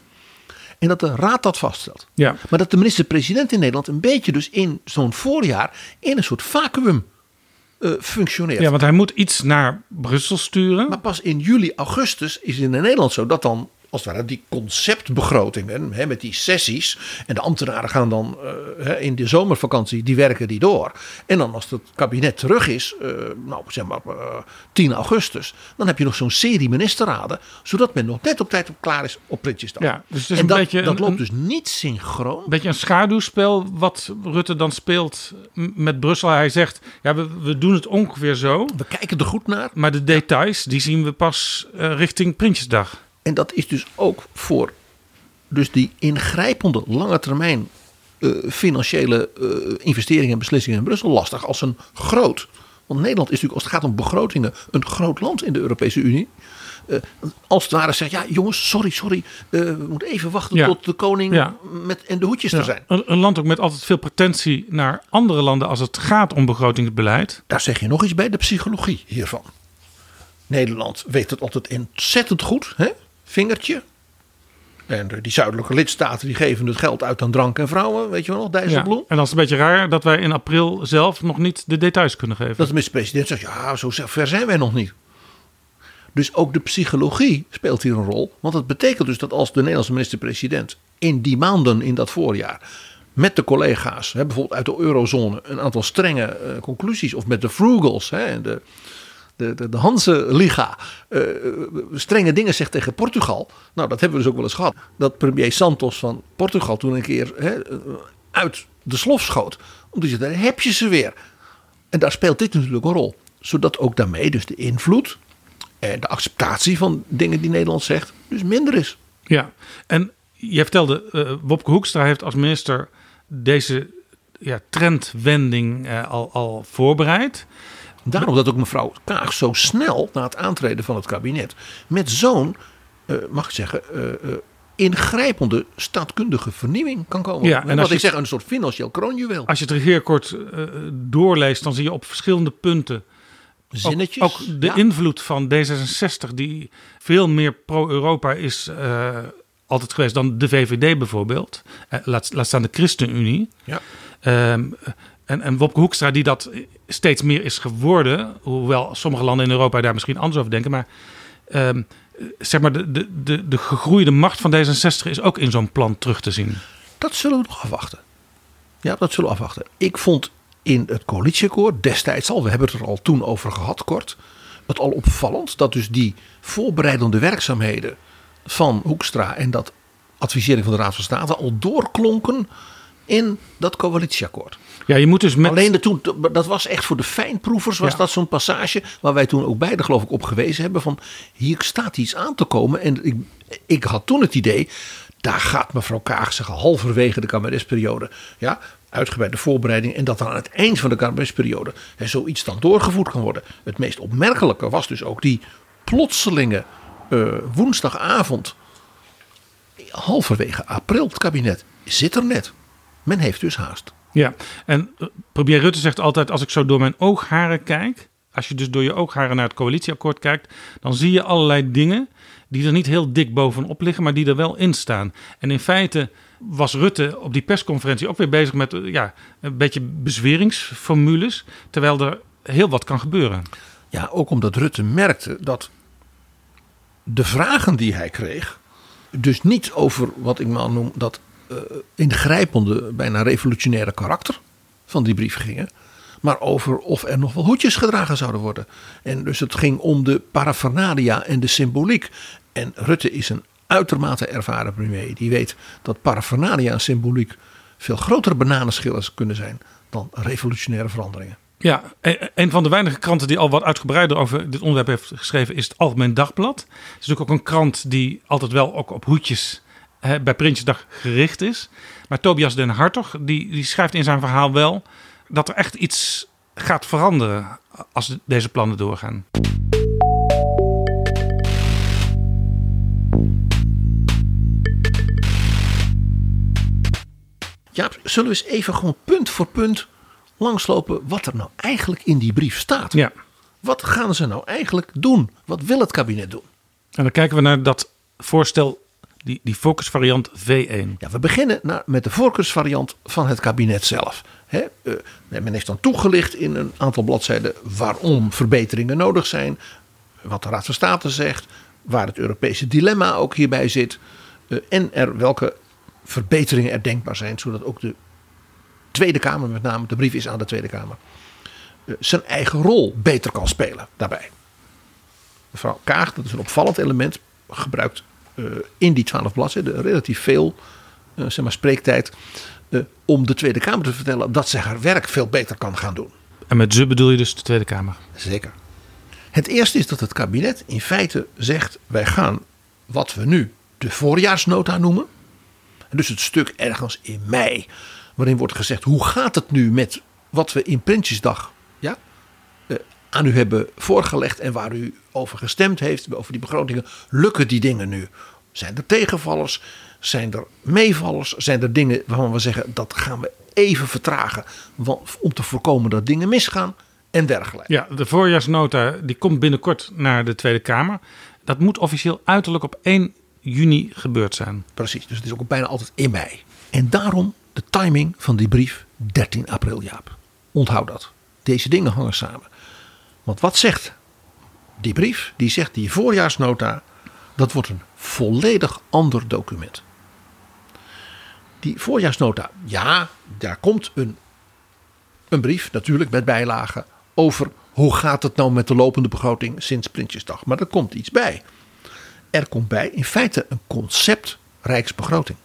En dat de raad dat vaststelt. Ja. Maar dat de minister-president in Nederland een beetje dus in zo'n voorjaar in een soort vacuüm uh, functioneert. Ja, want hij moet iets naar Brussel sturen. Maar pas in juli, augustus is het in Nederland zo dat dan als het ware die conceptbegrotingen hè, met die sessies. En de ambtenaren gaan dan uh, in de zomervakantie, die werken die door. En dan als het kabinet terug is, uh, nou zeg maar uh, 10 augustus, dan heb je nog zo'n serie ministerraden, zodat men nog net op tijd op klaar is op Prinsjesdag. Ja, dus het is en een dat, beetje dat loopt een, dus niet synchroon. Een beetje een schaduwspel wat Rutte dan speelt met Brussel. Hij zegt, ja, we, we doen het ongeveer zo. We kijken er goed naar. Maar de details, die zien we pas richting Prinsjesdag. En dat is dus ook voor dus die ingrijpende lange termijn uh, financiële uh, investeringen en beslissingen in Brussel lastig als een groot. Want Nederland is natuurlijk als het gaat om begrotingen een groot land in de Europese Unie. eh, als het ware zegt, ja jongens, sorry, sorry, eh, we moeten even wachten Ja. tot de koning Ja. met, en de hoedjes Ja, er zijn. Een, een land ook met altijd veel pretentie naar andere landen als het gaat om begrotingsbeleid. Daar zeg je nog iets bij, de psychologie hiervan. Nederland weet het altijd ontzettend goed, hè? Vingertje. En de- die zuidelijke lidstaten die geven het geld uit aan drank en vrouwen, weet je wel nog, Ja. Dijsselbloem. En dan is een beetje raar dat wij in april zelf nog niet de details kunnen geven. Dat de minister-president zegt, ja, zo ver zijn wij nog niet. Dus ook de psychologie speelt hier een rol. Want dat betekent dus dat als de Nederlandse minister-president in die maanden in dat voorjaar met de collega's, hè, bijvoorbeeld uit de eurozone, een aantal strenge eh, conclusies, of met de Frugals, hè, en de, de, de, de Hanse-liga, eh, strenge dingen zegt tegen Portugal. Nou, dat hebben we dus ook wel eens gehad. Dat premier Santos van Portugal toen een keer hè, uit de slof schoot. Omdat je daar heb je ze weer. En daar speelt dit natuurlijk een rol. Zodat ook daarmee dus de invloed en de acceptatie van dingen die Nederland zegt, dus minder is. Ja, en je vertelde, eh Wopke Hoekstra heeft als minister deze ja, trendwending eh, al, al voorbereid. Daarom dat ook mevrouw Kaag zo snel na het aantreden van het kabinet met zo'n, eh, mag ik zeggen, eh, eh, ingrijpende staatkundige vernieuwing kan komen. Ja, en wat ik zeg, een soort financieel kroonjuweel. Als je het regeerakkoord eh doorleest, dan zie je op verschillende punten Zinnetjes. Ook, ook de ja. invloed van D66, die veel meer pro-Europa is altijd geweest dan de VVD bijvoorbeeld. Laat, laat staan de ChristenUnie. Ja. Ehm, en, en Wopke Hoekstra, die dat steeds meer is geworden. Hoewel sommige landen in Europa daar misschien anders over denken. Maar ehm, zeg maar, de, de, de, de gegroeide macht van D66 is ook in zo'n plan terug te zien. Dat zullen we nog afwachten. Ja, dat zullen we afwachten. Ik vond in het coalitieakkoord destijds al, we hebben het er al toen over gehad kort, het al opvallend dat dus die voorbereidende werkzaamheden van Hoekstra en dat advisering van de Raad van State al doorklonken in dat coalitieakkoord. Ja, je moet dus met... Alleen de toen, dat was echt voor de fijnproevers, was Ja. dat zo'n passage waar wij toen ook beide geloof ik op gewezen hebben van hier staat iets aan te komen. En ik, ik had toen het idee, daar gaat mevrouw Kaag zeggen halverwege de kabinetsperiode, ja, uitgebreide voorbereiding en dat dan aan het eind van de kabinetsperiode hè, zoiets dan doorgevoerd kan worden. Het meest opmerkelijke was dus ook die plotselinge eh, woensdagavond, halverwege april, het kabinet zit er net. Men heeft dus haast. Ja, en eh, premier Rutte zegt altijd: als ik zo door mijn oogharen kijk, als je dus door je oogharen naar het coalitieakkoord kijkt, dan zie je allerlei dingen die er niet heel dik bovenop liggen, maar die er wel in staan. En in feite was Rutte op die persconferentie ook weer bezig met eh, ja, een beetje bezweringsformules, terwijl er heel wat kan gebeuren. Ja, ook omdat Rutte merkte dat de vragen die hij kreeg, dus niet over wat ik maar noem dat eh, ingrijpende, bijna revolutionaire karakter van die brief gingen, maar over of er nog wel hoedjes gedragen zouden worden. En dus het ging om de paraphernalia en de symboliek. En Rutte is een uitermate ervaren premier. Die weet dat paraphernalia en symboliek veel grotere bananenschillers kunnen zijn dan revolutionaire veranderingen. Ja, e- een van de weinige kranten die al wat uitgebreider over dit onderwerp heeft geschreven is het Algemeen Dagblad. Het is natuurlijk ook een krant die altijd wel ook op hoedjes hè, bij Prinsjesdag gericht is. Maar Tobias den Hartog die, die schrijft in zijn verhaal wel dat er echt iets gaat veranderen als de- deze plannen doorgaan. Ja, zullen we eens even gewoon punt voor punt langslopen wat er nou eigenlijk in die brief staat? Ja, Wat gaan ze nou eigenlijk doen? Wat wil het kabinet doen? en dan kijken we naar dat voorstel, die, die focusvariant V1. Ja, we beginnen met de voorkeursvariant van het kabinet zelf. Eh, men heeft dan toegelicht in een aantal bladzijden waarom verbeteringen nodig zijn. Wat de Raad van State zegt. Waar het Europese dilemma ook hierbij zit. eh, en er welke verbeteringen er denkbaar zijn. Zodat ook de Tweede Kamer, met name de brief is aan de Tweede Kamer. eh, zijn eigen rol beter kan spelen daarbij. Mevrouw Kaag, dat is een opvallend element, gebruikt in die twaalf bladzijden relatief veel eh, zeg maar, spreektijd. eh, om de Tweede Kamer te vertellen dat ze haar werk veel beter kan gaan doen. En met ze bedoel je dus de Tweede Kamer. Zeker. Het eerste is dat het kabinet in feite zegt: wij gaan wat we nu de voorjaarsnota noemen. En dus het stuk ergens in mei, waarin wordt gezegd: hoe gaat het nu met wat we in Prinsjesdag eh, aan u hebben voorgelegd en waar u over gestemd heeft, over die begrotingen, lukken die dingen nu? Zijn er tegenvallers? Zijn er meevallers? Zijn er dingen waarvan we zeggen dat gaan we even vertragen om te voorkomen dat dingen misgaan en dergelijke? Ja, de voorjaarsnota die komt binnenkort naar de Tweede Kamer. Dat moet officieel uiterlijk op 1 juni gebeurd zijn. Precies, dus het is ook bijna altijd in mei. En daarom de timing van die brief 13 april, Jaap. Onthoud dat. Deze dingen hangen samen. Want wat zegt die brief? Die zegt die voorjaarsnota, dat wordt een volledig ander document. Die voorjaarsnota, ja, daar komt een, een brief natuurlijk met bijlagen over hoe gaat het nou met de lopende begroting sinds Prinsjesdag. Maar er komt iets bij. Er komt bij in feite een concept rijksbegroting.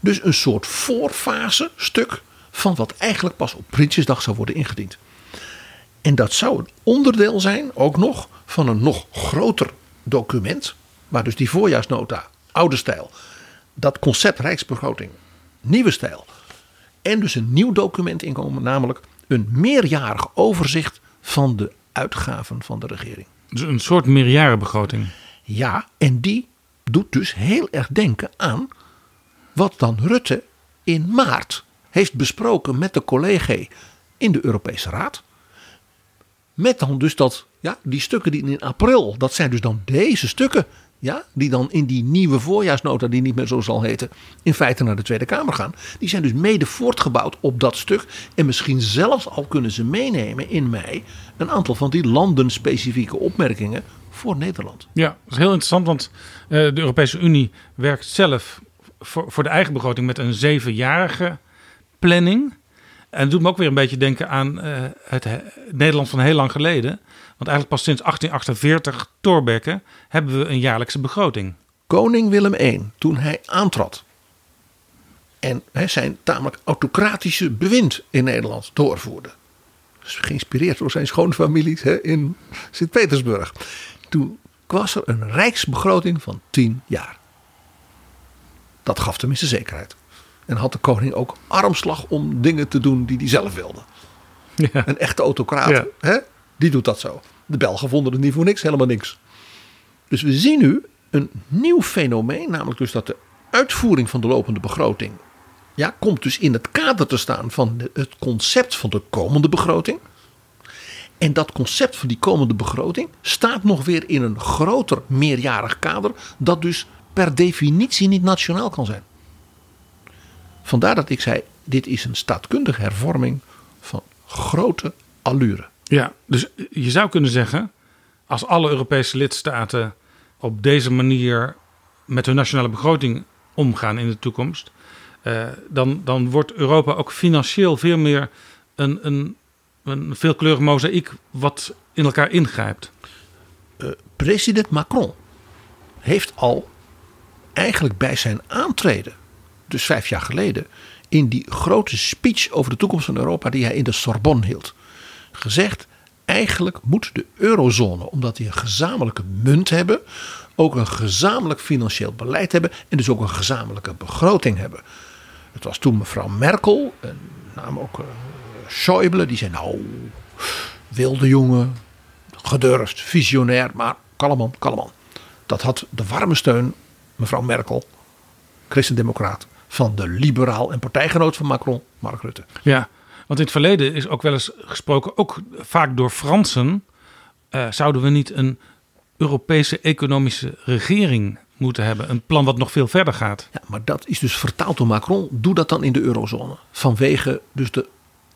Dus een soort voorfase stuk van wat eigenlijk pas op Prinsjesdag zou worden ingediend. En dat zou een onderdeel zijn, ook nog, van een nog groter document. Waar dus die voorjaarsnota, oude stijl, dat concept rijksbegroting, nieuwe stijl. En dus een nieuw document inkomen, namelijk een meerjarig overzicht van de uitgaven van de regering. Dus een soort meerjarenbegroting. Ja, en die doet dus heel erg denken aan wat dan Rutte in maart heeft besproken met de collega in de Europese Raad. Met dan dus dat, ja, die stukken die in april, dat zijn dus dan deze stukken, ja, die dan in die nieuwe voorjaarsnota, die niet meer zo zal heten, in feite naar de Tweede Kamer gaan. Die zijn dus mede voortgebouwd op dat stuk. En misschien zelfs al kunnen ze meenemen in mei een aantal van die landenspecifieke opmerkingen voor Nederland. Ja, dat is heel interessant, want eh, de Europese Unie werkt zelf voor, voor de eigen begroting met een zevenjarige planning. En het doet me ook weer een beetje denken aan eh, het he- Nederland van heel lang geleden. Want eigenlijk pas sinds 1848, Thorbecke, hebben we een jaarlijkse begroting. Koning Willem I, toen hij aantrad en hè, zijn tamelijk autocratische bewind in Nederland doorvoerde. Dus geïnspireerd door zijn schoonfamilies in Sint-Petersburg. Toen was er een rijksbegroting van 10 jaar. Dat gaf tenminste zekerheid. En had de koning ook armslag om dingen te doen die hij zelf wilde. Ja. Een echte autocraat, Ja. hè, die doet dat zo. De Belgen vonden het niet voor niks, helemaal niks. Dus we zien nu een nieuw fenomeen, namelijk dus dat de uitvoering van de lopende begroting ja, komt dus in het kader te staan van het concept van de komende begroting. En dat concept van die komende begroting staat nog weer in een groter meerjarig kader, dat dus per definitie niet nationaal kan zijn. Vandaar dat ik zei: dit is een staatkundige hervorming van grote allure. Ja, dus je zou kunnen zeggen, als alle Europese lidstaten op deze manier met hun nationale begroting omgaan in de toekomst, eh, dan, dan wordt Europa ook financieel veel meer een, een, een veelkleurig mozaïek wat in elkaar ingrijpt. President Macron heeft al eigenlijk bij zijn aantreden, dus vijf jaar geleden, in die grote speech over de toekomst van Europa die hij in de Sorbonne hield, gezegd: eigenlijk moet de eurozone, omdat die een gezamenlijke munt hebben, ook een gezamenlijk financieel beleid hebben en dus ook een gezamenlijke begroting hebben. Het was toen mevrouw Merkel en naam ook eh, Schäuble, die zei nou, wilde jongen, gedurfd, visionair, maar kalm man, kalm man. Dat had de warme steun, mevrouw Merkel, christendemocraat, van de liberaal en partijgenoot van Macron, Mark Rutte. Ja, want in het verleden is ook wel eens gesproken, ook vaak door Fransen, eh, zouden we niet een Europese economische regering moeten hebben. Een plan wat nog veel verder gaat. Ja, maar dat is dus vertaald door Macron. Doe dat dan in de eurozone. Vanwege dus de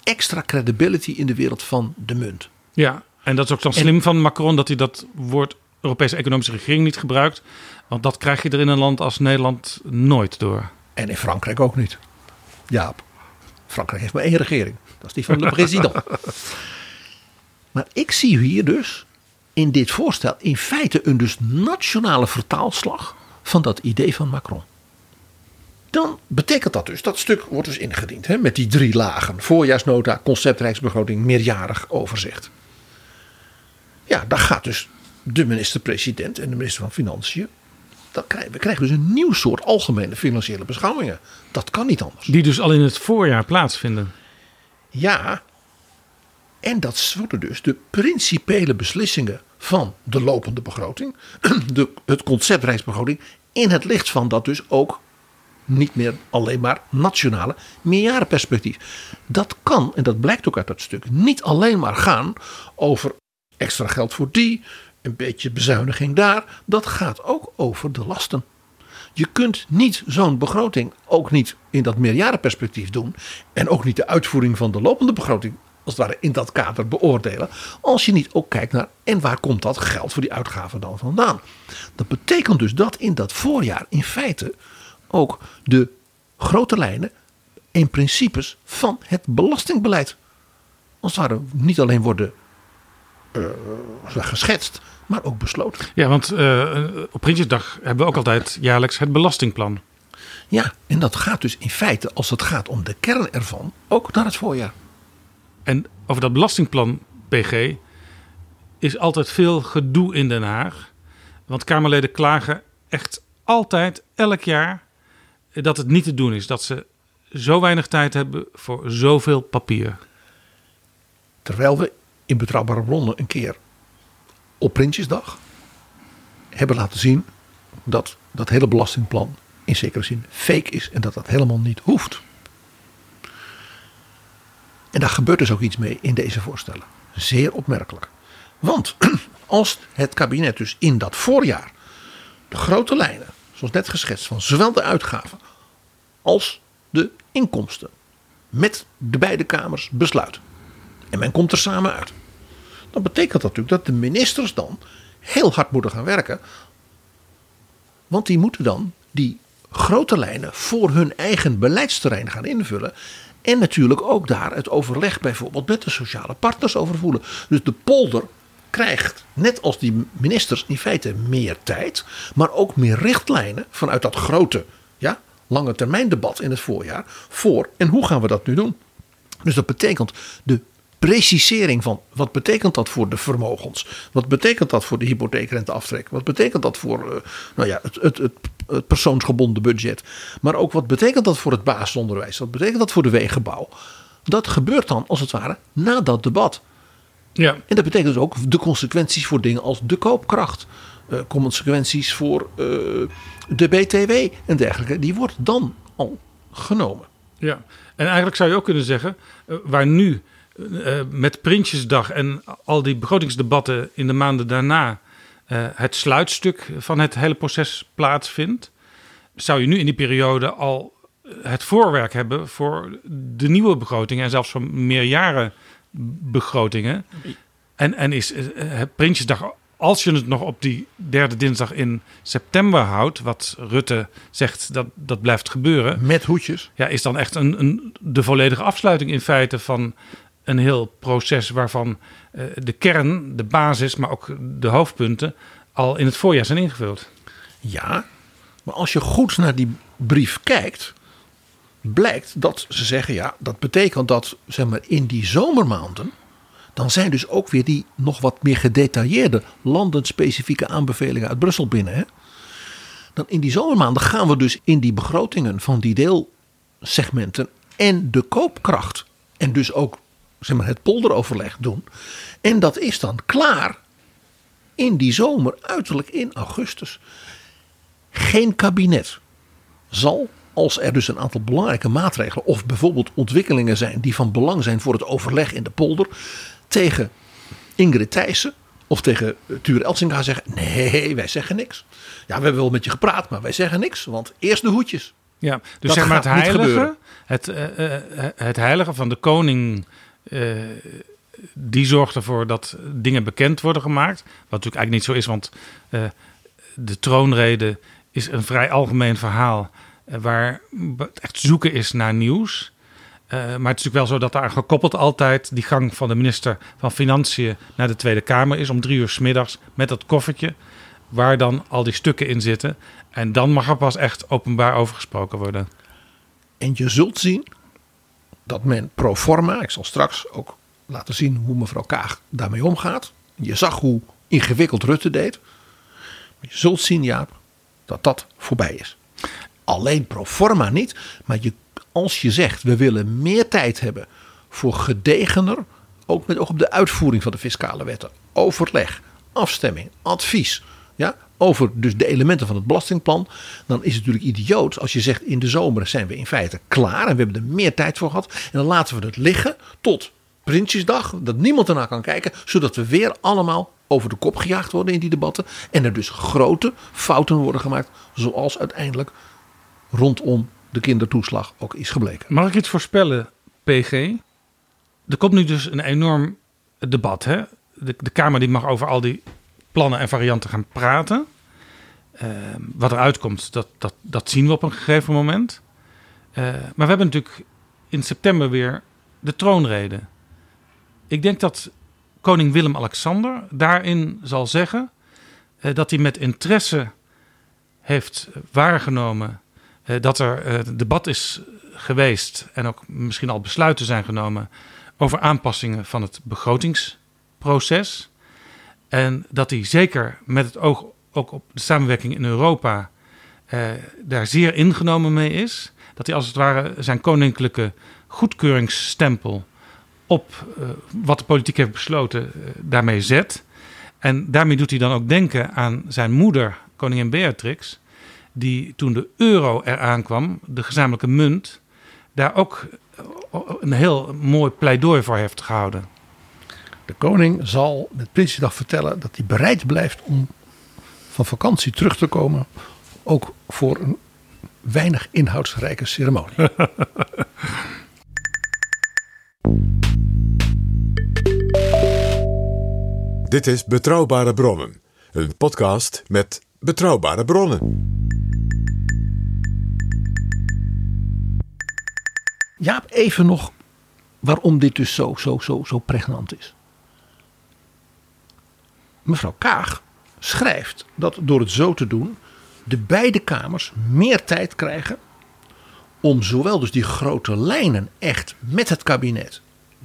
extra credibility in de wereld van de munt. Ja, en dat is ook dan slim van Macron dat hij dat woord Europese economische regering niet gebruikt. Want dat krijg je er in een land als Nederland nooit door. En in Frankrijk ook niet. Jaap. Frankrijk heeft maar één regering. Dat is die van de president. maar ik zie hier dus in dit voorstel in feite een dus nationale vertaalslag van dat idee van Macron. Dan betekent dat dus, dat stuk wordt dus ingediend hè, met die drie lagen. Voorjaarsnota, concept rijksbegroting, meerjarig overzicht. Ja, daar gaat dus de minister-president en de minister van Financiën. Dan krijgen, we krijgen dus een nieuw soort algemene financiële beschouwingen. Dat kan niet anders. Die dus al in het voorjaar plaatsvinden. Ja, En dat worden dus de principiële beslissingen van de lopende begroting, de, het concept rijksbegroting, in het licht van dat dus ook niet meer alleen maar nationale meerjarenperspectief. Dat kan, en dat blijkt ook uit dat stuk, niet alleen maar gaan over extra geld voor die, een beetje bezuiniging daar. Dat gaat ook over de lasten. Je kunt niet zo'n begroting ook niet in dat meerjarenperspectief doen. En ook niet de uitvoering van de lopende begroting als het ware in dat kader beoordelen. Als je niet ook kijkt naar en waar komt dat geld voor die uitgaven dan vandaan. Dat betekent dus dat in dat voorjaar in feite ook de grote lijnen en principes van het belastingbeleid als het ware niet alleen worden uh, geschetst, maar ook besloten. Ja, want uh, op Prinsjesdag hebben we ook altijd jaarlijks het belastingplan. Ja, en dat gaat dus in feite, als het gaat om de kern ervan, ook naar het voorjaar. En over dat belastingplan, PG, is altijd veel gedoe in Den Haag. Want Kamerleden klagen echt altijd, elk jaar, dat het niet te doen is. Dat ze zo weinig tijd hebben voor zoveel papier. Terwijl we in Betrouwbare Bronnen een keer op Prinsjesdag hebben laten zien dat dat hele belastingplan in zekere zin fake is en dat dat helemaal niet hoeft. En daar gebeurt dus ook iets mee in deze voorstellen. Zeer opmerkelijk. Want als het kabinet dus in dat voorjaar de grote lijnen, zoals net geschetst, van zowel de uitgaven als de inkomsten met de beide kamers besluit. En men komt er samen uit. Dan betekent dat natuurlijk dat de ministers dan heel hard moeten gaan werken. Want die moeten dan die grote lijnen voor hun eigen beleidsterrein gaan invullen. En natuurlijk ook daar het overleg bijvoorbeeld met de sociale partners over voelen. Dus de polder krijgt, net als die ministers, in feite meer tijd. Maar ook meer richtlijnen vanuit dat grote ja, lange termijn debat in het voorjaar. Voor en hoe gaan we dat nu doen? Dus dat betekent de precisering van wat betekent dat voor de vermogens? Wat betekent dat voor de hypotheekrenteaftrek? Wat betekent dat voor uh, nou ja, het, het, het, het, persoonsgebonden budget? Maar ook wat betekent dat voor het basisonderwijs? Wat betekent dat voor de wegenbouw? Dat gebeurt dan als het ware na dat debat. Ja. En dat betekent dus ook de consequenties voor dingen als de koopkracht. Uh, consequenties voor uh, de BTW en dergelijke. Die wordt dan al genomen. Ja, en eigenlijk zou je ook kunnen zeggen, waar nu met Prinsjesdag en al die begrotingsdebatten in de maanden daarna uh, het sluitstuk van het hele proces plaatsvindt, zou je nu in die periode al het voorwerk hebben voor de nieuwe begrotingen en zelfs voor meerjaren begrotingen. En, en is uh, Prinsjesdag, als je het nog op die derde dinsdag in september houdt, wat Rutte zegt dat dat blijft gebeuren. Met hoedjes. Ja, is dan echt een, een, de volledige afsluiting in feite van een heel proces waarvan uh, de kern, de basis, maar ook de hoofdpunten al in het voorjaar zijn ingevuld. Ja, maar als je goed naar die brief kijkt, blijkt dat ze zeggen: ja, dat betekent dat zeg maar, in die zomermaanden. Dan zijn dus ook weer die nog wat meer gedetailleerde landenspecifieke aanbevelingen uit Brussel binnen. Hè? Dan in die zomermaanden gaan we dus in die begrotingen van die deelsegmenten en de koopkracht. En dus ook zeg maar, het polderoverleg doen. En dat is dan klaar in die zomer, uiterlijk in augustus. Geen kabinet zal, als er dus een aantal belangrijke maatregelen of bijvoorbeeld ontwikkelingen zijn die van belang zijn voor het overleg in de polder, tegen Ingrid Thijssen of tegen Ture Elsinga zeggen: nee, wij zeggen niks. Ja, we hebben wel met je gepraat, maar wij zeggen niks, want eerst de hoedjes. Ja, dus zeg maar het heilige, het, uh, uh, het heilige van de koning uh, die zorgt ervoor dat dingen bekend worden gemaakt. Wat natuurlijk eigenlijk niet zo is, want uh, de troonrede is een vrij algemeen verhaal. Uh, waar het echt zoeken is naar nieuws. maar het is natuurlijk wel zo dat daar gekoppeld altijd die gang van de minister van Financiën naar de Tweede Kamer is om drie uur s middags met dat koffertje. Waar dan al die stukken in zitten. En dan mag er pas echt openbaar over gesproken worden. En je zult zien dat men pro forma, ik zal straks ook laten zien hoe mevrouw Kaag daarmee omgaat. Je zag hoe ingewikkeld Rutte deed. Maar je zult zien, Jaap, dat dat voorbij is. Alleen pro forma niet, maar je, als je zegt we willen meer tijd hebben voor gedegener ook met oog op de uitvoering van de fiscale wetten. Overleg, afstemming, advies. Ja, over dus de elementen van het belastingplan. Dan is het natuurlijk idioot als je zegt in de zomer zijn we in feite klaar. En we hebben er meer tijd voor gehad. En dan laten we het liggen tot Prinsjesdag. Dat niemand ernaar kan kijken. Zodat we weer allemaal over de kop gejaagd worden in die debatten. En er dus grote fouten worden gemaakt. Zoals uiteindelijk rondom de kindertoeslag ook is gebleken. Mag ik iets voorspellen, PG? Er komt nu dus een enorm debat. Hè? De, de Kamer die mag over al die plannen en varianten gaan praten. Uh, wat eruit komt, dat, dat, dat zien we op een gegeven moment. Uh, maar we hebben natuurlijk in september weer de troonrede. Ik denk dat koning Willem-Alexander daarin zal zeggen uh, dat hij met interesse heeft waargenomen dat er debat is geweest en ook misschien al besluiten zijn genomen over aanpassingen van het begrotingsproces. En dat hij zeker met het oog ook op de samenwerking in Europa eh, daar zeer ingenomen mee is. Dat hij als het ware zijn koninklijke goedkeuringsstempel op uh, wat de politiek heeft besloten uh, daarmee zet. En daarmee doet hij dan ook denken aan zijn moeder, koningin Beatrix, die toen de euro eraan kwam, de gezamenlijke munt, daar ook een heel mooi pleidooi voor heeft gehouden. De koning zal met Prinsjesdag vertellen dat hij bereid blijft om van vakantie terug te komen. Ook voor een weinig inhoudsrijke ceremonie. Dit is Betrouwbare Bronnen. Een podcast met betrouwbare bronnen. Jaap, even nog waarom dit dus zo, zo, zo, zo pregnant is. Mevrouw Kaag schrijft dat door het zo te doen de beide kamers meer tijd krijgen om zowel dus die grote lijnen echt met het kabinet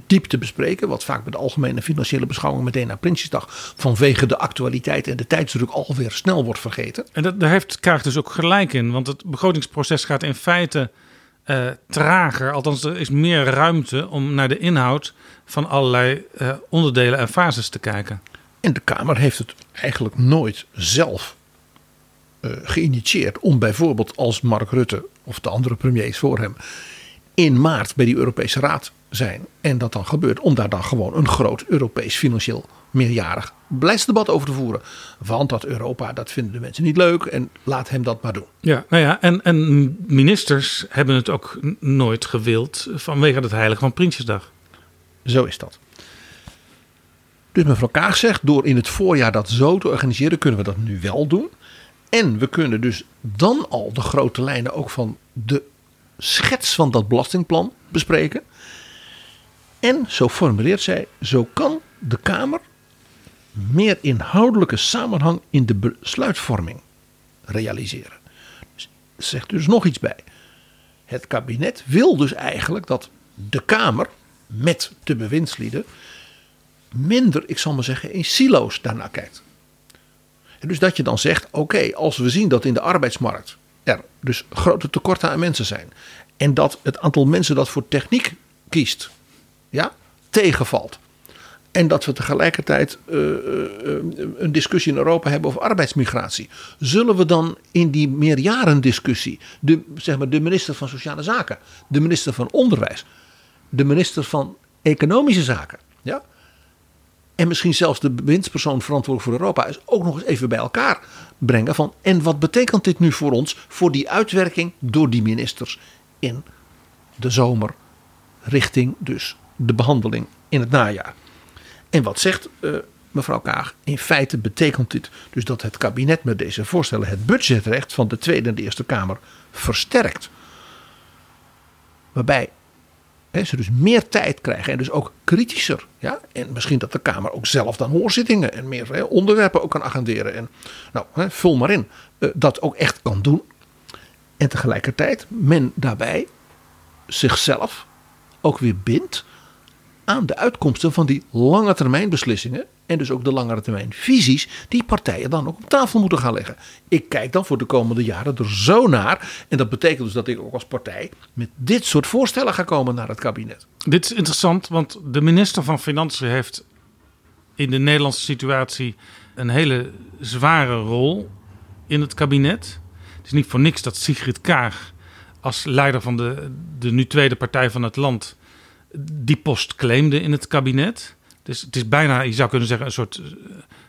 diep te bespreken. Wat vaak bij de algemene financiële beschouwing meteen na Prinsjesdag vanwege de actualiteit en de tijdsdruk alweer snel wordt vergeten. En dat, daar heeft Kaag dus ook gelijk in. Want het begrotingsproces gaat in feite uh, trager. Althans, er is meer ruimte om naar de inhoud van allerlei uh, onderdelen en fases te kijken. En de Kamer heeft het eigenlijk nooit zelf uh, geïnitieerd om bijvoorbeeld als Mark Rutte of de andere premiers voor hem in maart bij die Europese Raad zijn en dat dan gebeurt, om daar dan gewoon een groot Europees financieel meerjarig beleidsdebat over te voeren. Want dat Europa, dat vinden de mensen niet leuk en laat hem dat maar doen. Ja, nou ja, en, en ministers hebben het ook nooit gewild vanwege het heilige van Prinsjesdag. Zo is dat. Dus mevrouw Kaag zegt, door in het voorjaar dat zo te organiseren, kunnen we dat nu wel doen. En we kunnen dus dan al de grote lijnen ook van de schets van dat belastingplan bespreken. En zo formuleert zij, zo kan de Kamer meer inhoudelijke samenhang in de besluitvorming realiseren. Zegt dus nog iets bij. Het kabinet wil dus eigenlijk dat de Kamer met de bewindslieden minder, ik zal maar zeggen, in silo's daarnaar kijkt. En dus dat je dan zegt: oké, als we zien dat in de arbeidsmarkt er dus grote tekorten aan mensen zijn. En dat het aantal mensen dat voor techniek kiest, ja, tegenvalt. En dat we tegelijkertijd uh, uh, een discussie in Europa hebben over arbeidsmigratie. Zullen we dan in die meerjarendiscussie de, zeg maar, de minister van Sociale Zaken, de minister van Onderwijs, de minister van Economische Zaken, ja, en misschien zelfs de bewindspersoon verantwoordelijk voor Europa is ook nog eens even bij elkaar brengen van en wat betekent dit nu voor ons voor die uitwerking door die ministers in de zomer richting dus de behandeling in het najaar. En wat zegt uh, mevrouw Kaag? In feite betekent dit dus dat het kabinet met deze voorstellen het budgetrecht van de Tweede en de Eerste Kamer versterkt. Waarbij hè, ze dus meer tijd krijgen en dus ook kritischer. Ja? En misschien dat de Kamer ook zelf dan hoorzittingen en meer onderwerpen ook kan agenderen. En nou, vul maar in. Uh, dat ook echt kan doen. En tegelijkertijd men daarbij zichzelf ook weer bindt aan de uitkomsten van die lange termijn beslissingen en dus ook de langere termijn visies die partijen dan ook op tafel moeten gaan leggen. Ik kijk dan voor de komende jaren er zo naar en dat betekent dus dat ik ook als partij met dit soort voorstellen ga komen naar het kabinet. Dit is interessant, want de minister van Financiën heeft in de Nederlandse situatie een hele zware rol in het kabinet. Het is niet voor niks dat Sigrid Kaag als leider van de, de nu tweede partij van het land die post claimde in het kabinet. Dus het is bijna, je zou kunnen zeggen, een soort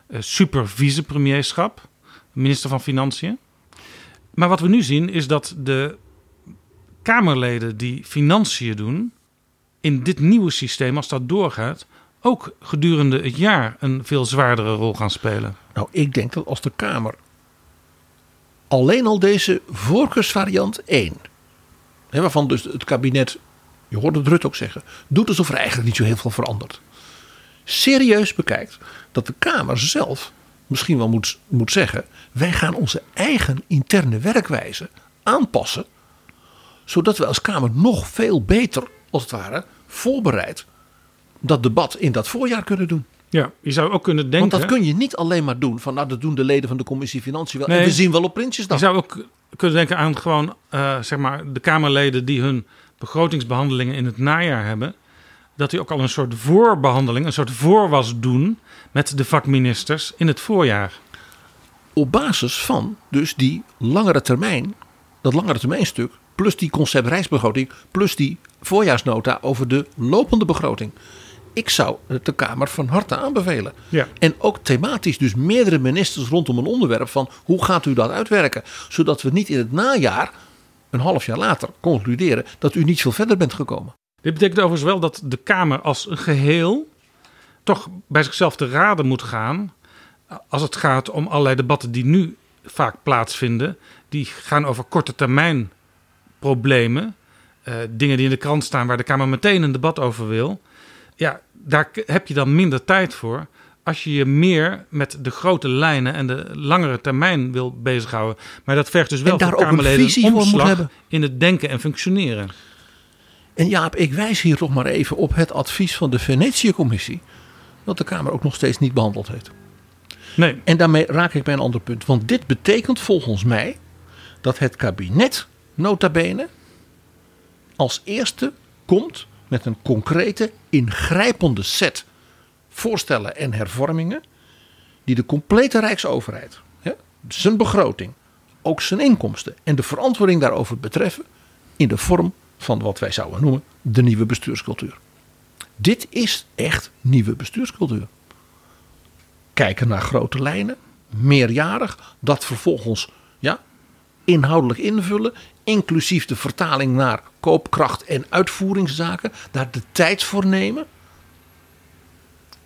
uh, super vicepremierschap, minister van Financiën. Maar wat we nu zien is dat de Kamerleden die financiën doen, in dit nieuwe systeem, als dat doorgaat, ook gedurende het jaar een veel zwaardere rol gaan spelen. Nou, ik denk dat als de Kamer alleen al deze voorkeursvariant 1, waarvan dus het kabinet, je hoort het Rut ook zeggen, doet alsof er eigenlijk niet zo heel veel verandert. Serieus bekijkt dat de Kamer zelf misschien wel moet, moet zeggen: wij gaan onze eigen interne werkwijze aanpassen, zodat we als Kamer nog veel beter, als het ware, voorbereid dat debat in dat voorjaar kunnen doen. Ja, je zou ook kunnen denken. Want dat kun je niet alleen maar doen van nou dat doen de leden van de commissie Financiën wel. Nee, en we zien wel op Prinsjesdag. Je zou ook kunnen denken aan gewoon uh, zeg maar de Kamerleden die hun begrotingsbehandelingen in het najaar hebben. Dat die ook al een soort voorbehandeling, een soort voorwas doen met de vakministers in het voorjaar. Op basis van dus die langere termijn, dat langere termijnstuk, plus die concept reisbegroting, plus die voorjaarsnota over de lopende begroting. Ik zou het de Kamer van harte aanbevelen. Ja. En ook thematisch, dus meerdere ministers rondom een onderwerp van hoe gaat u dat uitwerken? Zodat we niet in het najaar, een half jaar later, concluderen dat u niet veel verder bent gekomen. Dit betekent overigens wel dat de Kamer als geheel toch bij zichzelf te raden moet gaan. Als het gaat om allerlei debatten die nu vaak plaatsvinden. Die gaan over korte termijn problemen. Uh, dingen die in de krant staan waar de Kamer meteen een debat over wil. Ja, daar heb je dan minder tijd voor. Als je je meer met de grote lijnen en de langere termijn wil bezighouden. Maar dat vergt dus wel en daar voor Kamerleden een visie een voor moet hebben. in het denken en functioneren. En Jaap, ik wijs hier toch maar even op het advies van de Venetië-commissie. Dat de Kamer ook nog steeds niet behandeld heeft. Nee. En daarmee raak ik bij een ander punt. Want dit betekent volgens mij dat het kabinet, nota bene, als eerste komt met een concrete, ingrijpende set voorstellen en hervormingen. die de complete Rijksoverheid, hè, zijn begroting, ook zijn inkomsten en de verantwoording daarover betreffen. in de vorm van wat wij zouden noemen de nieuwe bestuurscultuur. Dit is echt nieuwe bestuurscultuur. Kijken naar grote lijnen, meerjarig, dat vervolgens ja, inhoudelijk invullen, inclusief de vertaling naar koopkracht en uitvoeringszaken, daar de tijd voor nemen.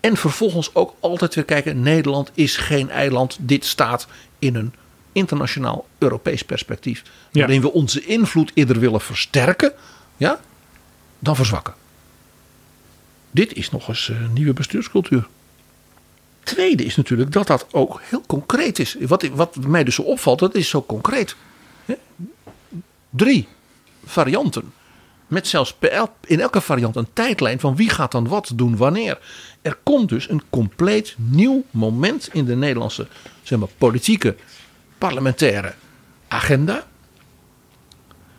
En vervolgens ook altijd weer kijken: Nederland is geen eiland, dit staat in een internationaal Europees perspectief. Ja. Waarin we onze invloed eerder willen versterken ja, dan verzwakken. Dit is nog eens een nieuwe bestuurscultuur. Tweede is natuurlijk dat dat ook heel concreet is. Wat, wat mij dus zo opvalt, dat is zo concreet. Drie varianten. Met zelfs in elke variant een tijdlijn van wie gaat dan wat doen wanneer. Er komt dus een compleet nieuw moment in de Nederlandse zeg maar, politieke, parlementaire agenda.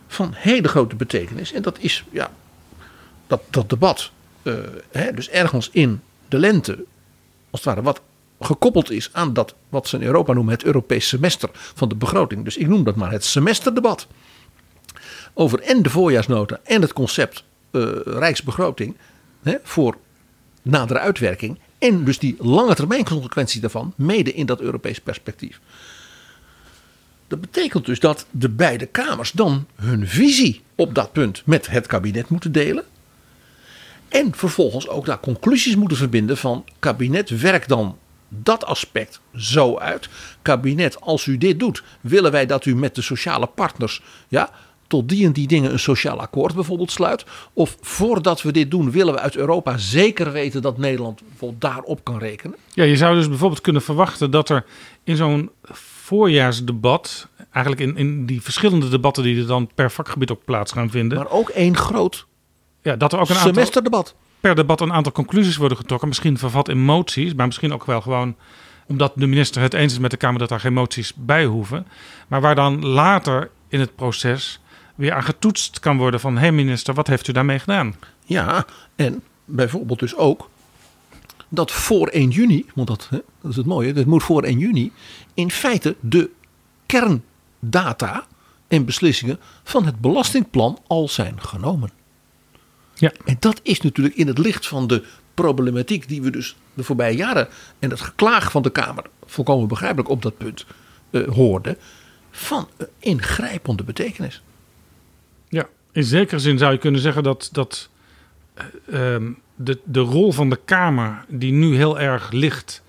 Van hele grote betekenis. En dat is ja, dat, dat debat. eh, hè, dus ergens in de lente, als het ware, wat gekoppeld is aan dat wat ze in Europa noemen het Europees semester van de begroting. Dus ik noem dat maar het semesterdebat. Over en de voorjaarsnota en het concept eh, Rijksbegroting hè, voor nadere uitwerking. En dus die lange termijn consequentie daarvan, mede in dat Europees perspectief. Dat betekent dus dat de beide kamers dan hun visie op dat punt met het kabinet moeten delen. En vervolgens ook daar conclusies moeten verbinden van kabinet werkt dan dat aspect zo uit. Kabinet, als u dit doet, willen wij dat u met de sociale partners ja, tot die en die dingen een sociaal akkoord bijvoorbeeld sluit. Of voordat we dit doen, willen we uit Europa zeker weten dat Nederland daarop kan rekenen. Ja, je zou dus bijvoorbeeld kunnen verwachten dat er in zo'n voorjaarsdebat, eigenlijk in, in die verschillende debatten die er dan per vakgebied ook plaats gaan vinden, Maar ook één groot ja, dat er ook een aantal, semesterdebat. per debat een aantal conclusies worden getrokken. Misschien vervat in moties, maar misschien ook wel gewoon omdat de minister het eens is met de Kamer dat daar geen moties bij hoeven. Maar waar dan later in het proces weer aan getoetst kan worden van... hé hey minister, wat heeft u daarmee gedaan? Ja, en bijvoorbeeld dus ook dat voor 1 juni, want dat, hè, dat is het mooie, dat moet voor 1 juni in feite de kerndata en beslissingen van het belastingplan al zijn genomen. Ja. En dat is natuurlijk in het licht van de problematiek die we dus de voorbije jaren en het geklaag van de Kamer volkomen begrijpelijk op dat punt eh, hoorden, van eh, ingrijpende betekenis. Ja, in zekere zin zou je kunnen zeggen dat, dat eh, ehm, de, de rol van de Kamer, die nu heel erg ligt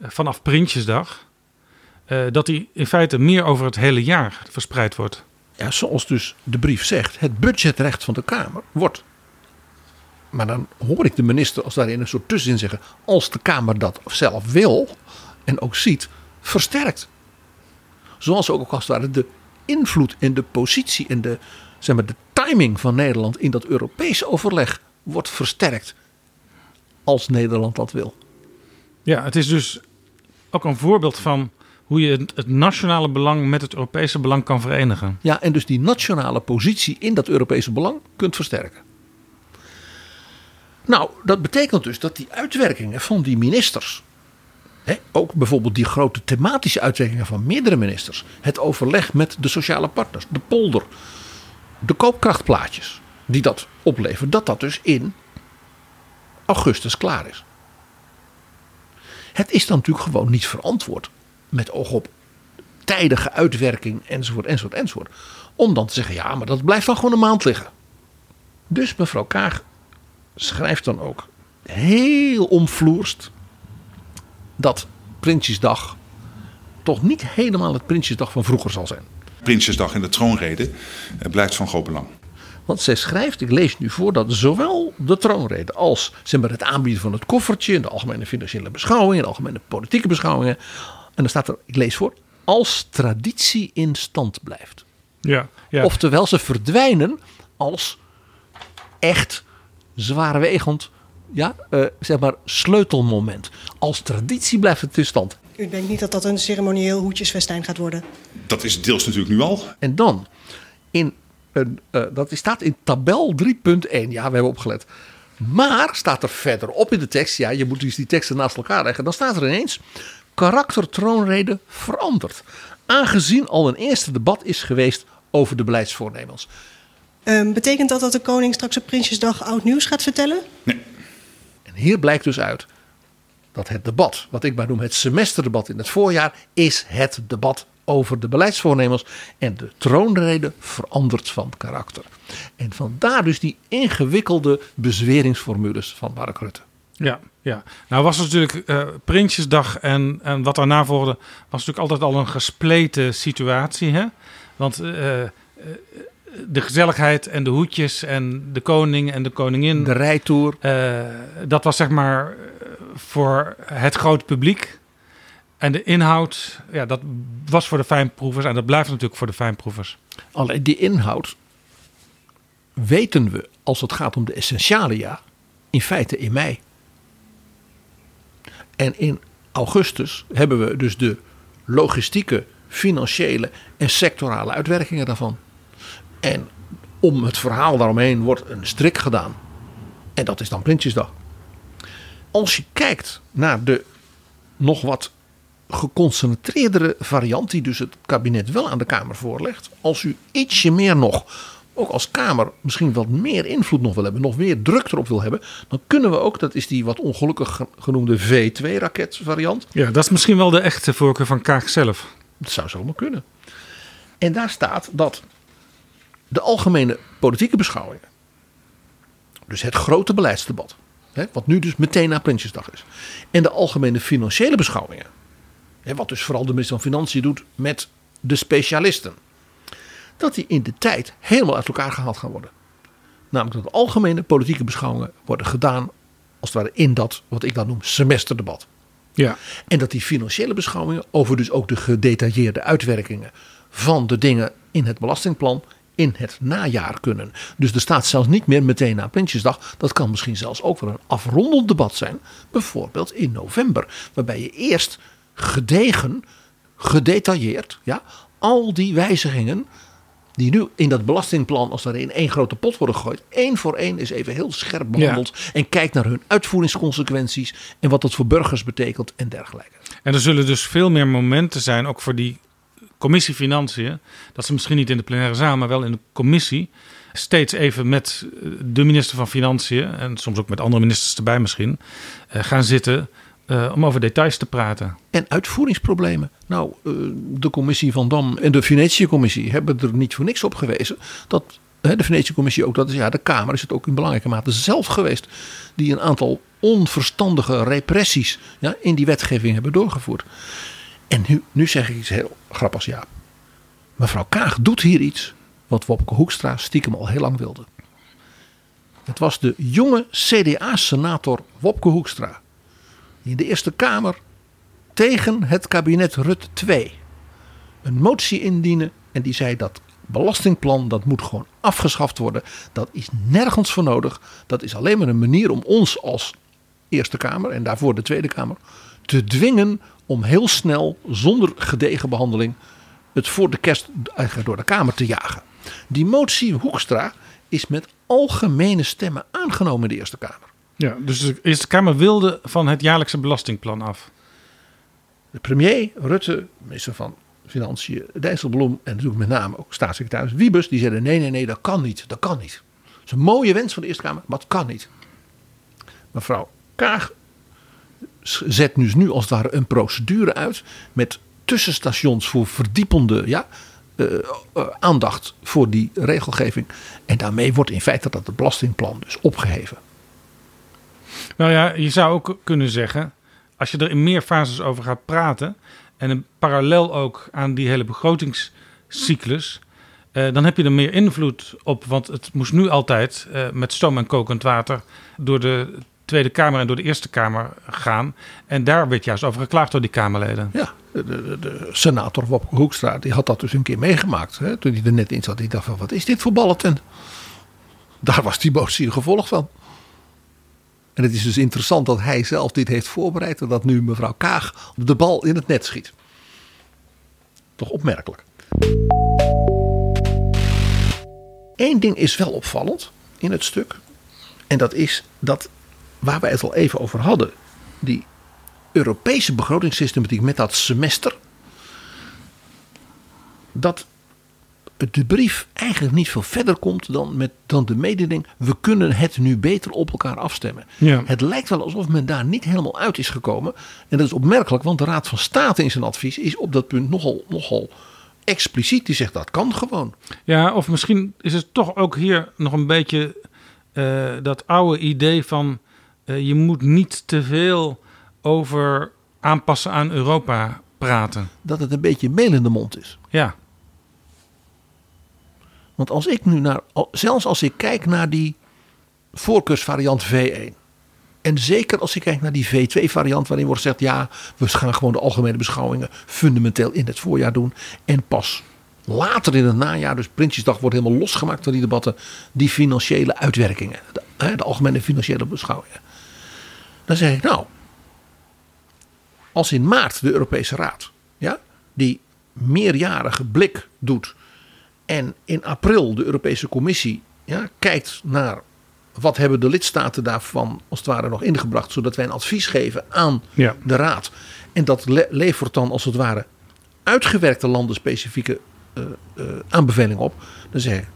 vanaf Prinsjesdag, eh, dat die in feite meer over het hele jaar verspreid wordt. Ja, zoals dus de brief zegt, het budgetrecht van de Kamer wordt. Maar dan hoor ik de minister als daarin een soort tussenin zeggen, als de Kamer dat zelf wil en ook ziet, versterkt. Zoals ook als het ware de invloed en de positie en de, zeg maar, de timing van Nederland in dat Europese overleg wordt versterkt. Als Nederland dat wil. Ja, het is dus ook een voorbeeld van hoe je het, nationale belang met het Europese belang kan verenigen. Ja, en dus die nationale positie in dat Europese belang kunt versterken. Nou, dat betekent dus dat die uitwerkingen van die ministers, ook bijvoorbeeld die grote thematische uitwerkingen van meerdere ministers, het overleg met de sociale partners, de polder, de koopkrachtplaatjes die dat opleveren, dat dat dus in augustus klaar is. Het is dan natuurlijk gewoon niet verantwoord met oog op tijdige uitwerking enzovoort enzovoort enzovoort. Om dan te zeggen ja maar dat blijft dan gewoon een maand liggen. Dus mevrouw Kaag schrijft dan ook heel omvloerst dat Prinsjesdag toch niet helemaal het Prinsjesdag van vroeger zal zijn. Prinsjesdag en de troonrede blijft van groot belang. Want zij schrijft, ik lees nu voor, dat zowel de troonrede als zeg maar, het aanbieden van het koffertje, in de algemene financiële beschouwingen, de algemene politieke beschouwingen, en dan staat er, ik lees voor, als traditie in stand blijft. Ja, ja. Oftewel, ze verdwijnen als echt zwaarwegend, ja, eh, zeg maar, sleutelmoment. Als traditie blijft het in stand. U denkt niet dat dat een ceremonieel hoedjesfestijn gaat worden? Dat is deels natuurlijk nu al. En dan, in een, eh, dat staat in tabel 3.1. Ja, we hebben opgelet. Maar staat er verderop in de tekst, ja, je moet dus die teksten naast elkaar leggen. Dan staat er ineens, karakter troonrede veranderd. Aangezien al een eerste debat is geweest over de beleidsvoornemens. Ehm, betekent dat dat de koning straks op Prinsjesdag oud nieuws gaat vertellen? Nee. En hier blijkt dus uit dat het debat, wat ik maar noem het semesterdebat in het voorjaar, is het debat over de beleidsvoornemens. En de troonrede verandert van karakter. En vandaar dus die ingewikkelde bezweringsformules van Mark Rutte. Ja, ja. Nou was het natuurlijk eh, Prinsjesdag en, en wat daarna volgde... was natuurlijk altijd al een gespleten situatie. Hè? Want eh, eh, de gezelligheid en de hoedjes en de koning en de koningin... De rijtour. eh, dat was zeg maar voor het grote publiek. En de inhoud, ja, dat was voor de fijnproevers. En dat blijft natuurlijk voor de fijnproevers. Alleen die inhoud weten we als het gaat om de essentialia in feite in mei. En in augustus hebben we dus de logistieke, financiële en sectorale uitwerkingen daarvan. En om het verhaal daaromheen wordt een strik gedaan. En dat is dan Prinsjesdag. Als je kijkt naar de nog wat geconcentreerdere variant, die dus het kabinet wel aan de Kamer voorlegt. Als u ietsje meer nog, ook als Kamer, misschien wat meer invloed nog wil hebben, nog meer druk erop wil hebben, dan kunnen we ook, dat is die wat ongelukkig ge- genoemde V2-raket variant. Ja, dat is misschien wel de echte voorkeur van Kaag zelf. Dat zou zomaar kunnen. En daar staat dat de algemene politieke beschouwingen, dus het grote beleidsdebat, hè, wat nu dus meteen na Prinsjesdag is, en de algemene financiële beschouwingen, hè, wat dus vooral de minister van Financiën doet met de specialisten, dat die in de tijd helemaal uit elkaar gehaald gaan worden. Namelijk dat de algemene politieke beschouwingen worden gedaan, als het ware in dat, wat ik dan noem, semesterdebat. Ja, En dat die financiële beschouwingen over dus ook de gedetailleerde uitwerkingen van de dingen in het belastingplan in het najaar kunnen. Dus er staat zelfs niet meer meteen na Prinsjesdag. Dat kan misschien zelfs ook wel een afrondend debat zijn. Bijvoorbeeld in november. Waarbij je eerst gedegen, gedetailleerd, ja, al die wijzigingen die nu in dat belastingplan als er in één grote pot worden gegooid, één voor één is even heel scherp behandeld en kijkt naar hun uitvoeringsconsequenties en wat dat voor burgers betekent en dergelijke. En er zullen dus veel meer momenten zijn, ook voor die commissie Financiën, dat ze misschien niet in de plenaire zaal, maar wel in de commissie, steeds even met de minister van Financiën en soms ook met andere ministers erbij misschien, eh, gaan zitten uh, om over details te praten. En uitvoeringsproblemen. Nou, uh, de commissie van Dam en de Venetië-commissie hebben er niet voor niks op gewezen. Dat de Venetië-commissie ook, dat is ja, de Kamer is het ook in belangrijke mate zelf geweest. Die een aantal onverstandige repressies ja, in die wetgeving hebben doorgevoerd. En nu, nu zeg ik iets heel grappigs, ja. Mevrouw Kaag doet hier iets wat Wopke Hoekstra stiekem al heel lang wilde. Het was de jonge CDA-senator Wopke Hoekstra in de Eerste Kamer tegen het kabinet Rutte 2 een motie indienen. En die zei dat belastingplan dat moet gewoon afgeschaft worden. Dat is nergens voor nodig. Dat is alleen maar een manier om ons als Eerste Kamer en daarvoor de Tweede Kamer te dwingen om heel snel, zonder gedegen behandeling, het voor de kerst door de Kamer te jagen. Die motie Hoekstra is met algemene stemmen aangenomen in de Eerste Kamer. Ja, dus de Eerste Kamer wilde van het jaarlijkse belastingplan af. De premier, Rutte, minister van Financiën, Dijsselbloem en natuurlijk met name ook staatssecretaris Wiebes, die zeiden nee, nee, nee, dat kan niet, dat kan niet. Dat is een mooie wens van de Eerste Kamer, maar het kan niet. Mevrouw Kaag zet dus nu als het ware een procedure uit met tussenstations voor verdiepende ja, uh, uh, aandacht voor die regelgeving. En daarmee wordt in feite dat het belastingplan dus opgeheven. Nou ja, je zou ook kunnen zeggen, als je er in meer fases over gaat praten en een parallel ook aan die hele begrotingscyclus, eh, dan heb je er meer invloed op. Want het moest nu altijd eh, met stoom en kokend water door de Tweede Kamer en door de Eerste Kamer gaan. En daar werd juist over geklaagd door die Kamerleden. Ja, de, de, de senator Wopke Hoekstra die had dat dus een keer meegemaakt. Hè, toen hij er net in zat. Die dacht van, wat is dit voor balletten? Daar was die motie gevolg van. En het is dus interessant dat hij zelf dit heeft voorbereid en dat nu mevrouw Kaag de bal in het net schiet. Toch opmerkelijk. Eén ding is wel opvallend in het stuk. En dat is dat waar wij het al even over hadden. Die Europese begrotingssystematiek met dat semester. Dat de brief eigenlijk niet veel verder komt dan, met, dan de mededeling: we kunnen het nu beter op elkaar afstemmen. Ja. Het lijkt wel alsof men daar niet helemaal uit is gekomen. En dat is opmerkelijk, want de Raad van State in zijn advies is op dat punt nogal, nogal expliciet. Die zegt dat kan gewoon. Ja, of misschien is het toch ook hier nog een beetje uh, dat oude idee van uh, je moet niet te veel over aanpassen aan Europa praten. Dat het een beetje meel in de mond is. Ja. Want als ik nu naar, zelfs als ik kijk naar die voorkeursvariant V1. En zeker als ik kijk naar die V2-variant, waarin wordt gezegd: ja, we gaan gewoon de algemene beschouwingen fundamenteel in het voorjaar doen. En pas later in het najaar, dus Prinsjesdag, wordt helemaal losgemaakt van die debatten, die financiële uitwerkingen, de, de algemene financiële beschouwingen. Dan zeg ik: nou, als in maart de Europese Raad ja, die meerjarige blik doet en in april de Europese Commissie ja, kijkt naar wat hebben de lidstaten daarvan als het ware nog ingebracht, zodat wij een advies geven aan ja. de Raad. En dat le levert dan als het ware uitgewerkte landenspecifieke uh, uh, aanbevelingen op. Dan zeg ik,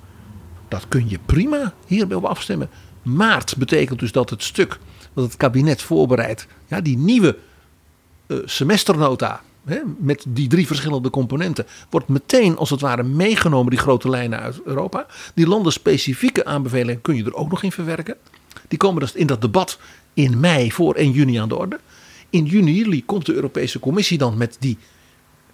dat kun je prima hierbij op afstemmen. Maart betekent dus dat het stuk dat het kabinet voorbereidt, ja, die nieuwe uh, semesternota met die drie verschillende componenten, wordt meteen als het ware meegenomen, die grote lijnen uit Europa. Die landenspecifieke aanbevelingen kun je er ook nog in verwerken. Die komen dus in dat debat in mei voor 1 juni aan de orde. In juni, juli komt de Europese Commissie dan met die,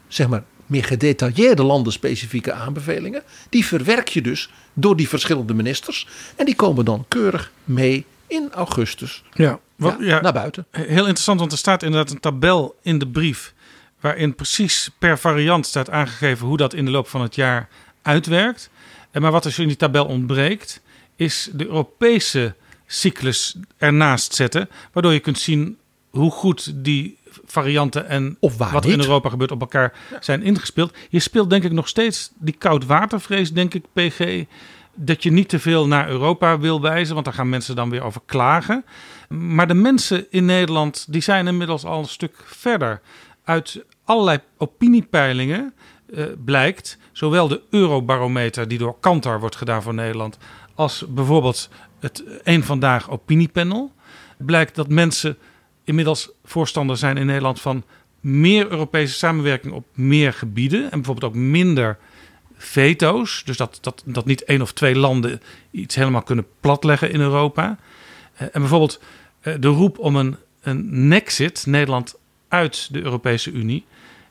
zeg maar, meer gedetailleerde landenspecifieke aanbevelingen. Die verwerk je dus door die verschillende ministers. En die komen dan keurig mee in augustus ja, wat, ja, naar buiten. Heel interessant, want er staat inderdaad een tabel in de brief waarin precies per variant staat aangegeven hoe dat in de loop van het jaar uitwerkt. En maar wat er in die tabel ontbreekt, is de Europese cyclus ernaast zetten. Waardoor je kunt zien hoe goed die varianten en Of wat er in. Europa gebeurt op elkaar zijn ingespeeld. Je speelt denk ik nog steeds die koudwatervrees, denk ik, PG. Dat je niet te veel naar Europa wil wijzen, want daar gaan mensen dan weer over klagen. Maar de mensen in Nederland, die zijn inmiddels al een stuk verder. Uit allerlei opiniepeilingen eh, blijkt, zowel de Eurobarometer die door Kantar wordt gedaan voor Nederland, als bijvoorbeeld het Eén Vandaag opiniepanel, blijkt dat mensen inmiddels voorstander zijn in Nederland van meer Europese samenwerking op meer gebieden en bijvoorbeeld ook minder veto's. Dus dat, dat, dat niet één of twee landen iets helemaal kunnen platleggen in Europa. Eh, En bijvoorbeeld eh, de roep om een, een nexit, Nederland uit de Europese Unie,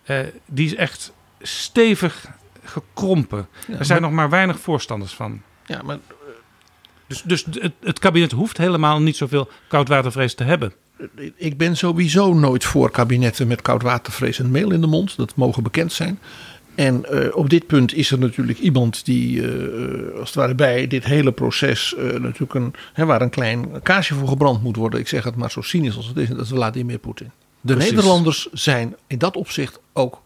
eh, die is echt stevig gekrompen. er zijn nog maar weinig voorstanders van. Ja, maar Dus, dus het, het kabinet hoeft helemaal niet zoveel koudwatervrees te hebben. ik ben sowieso nooit voor kabinetten met koudwatervrees en meel in de mond. Dat mogen bekend zijn. En eh, op dit punt is er natuurlijk iemand die, eh, als het ware bij dit hele proces, eh, natuurlijk een, hè, waar een klein kaarsje voor gebrand moet worden. Ik zeg het maar zo cynisch als het is, dat is Vladimir Poetin. De Precies. Nederlanders zijn in dat opzicht ook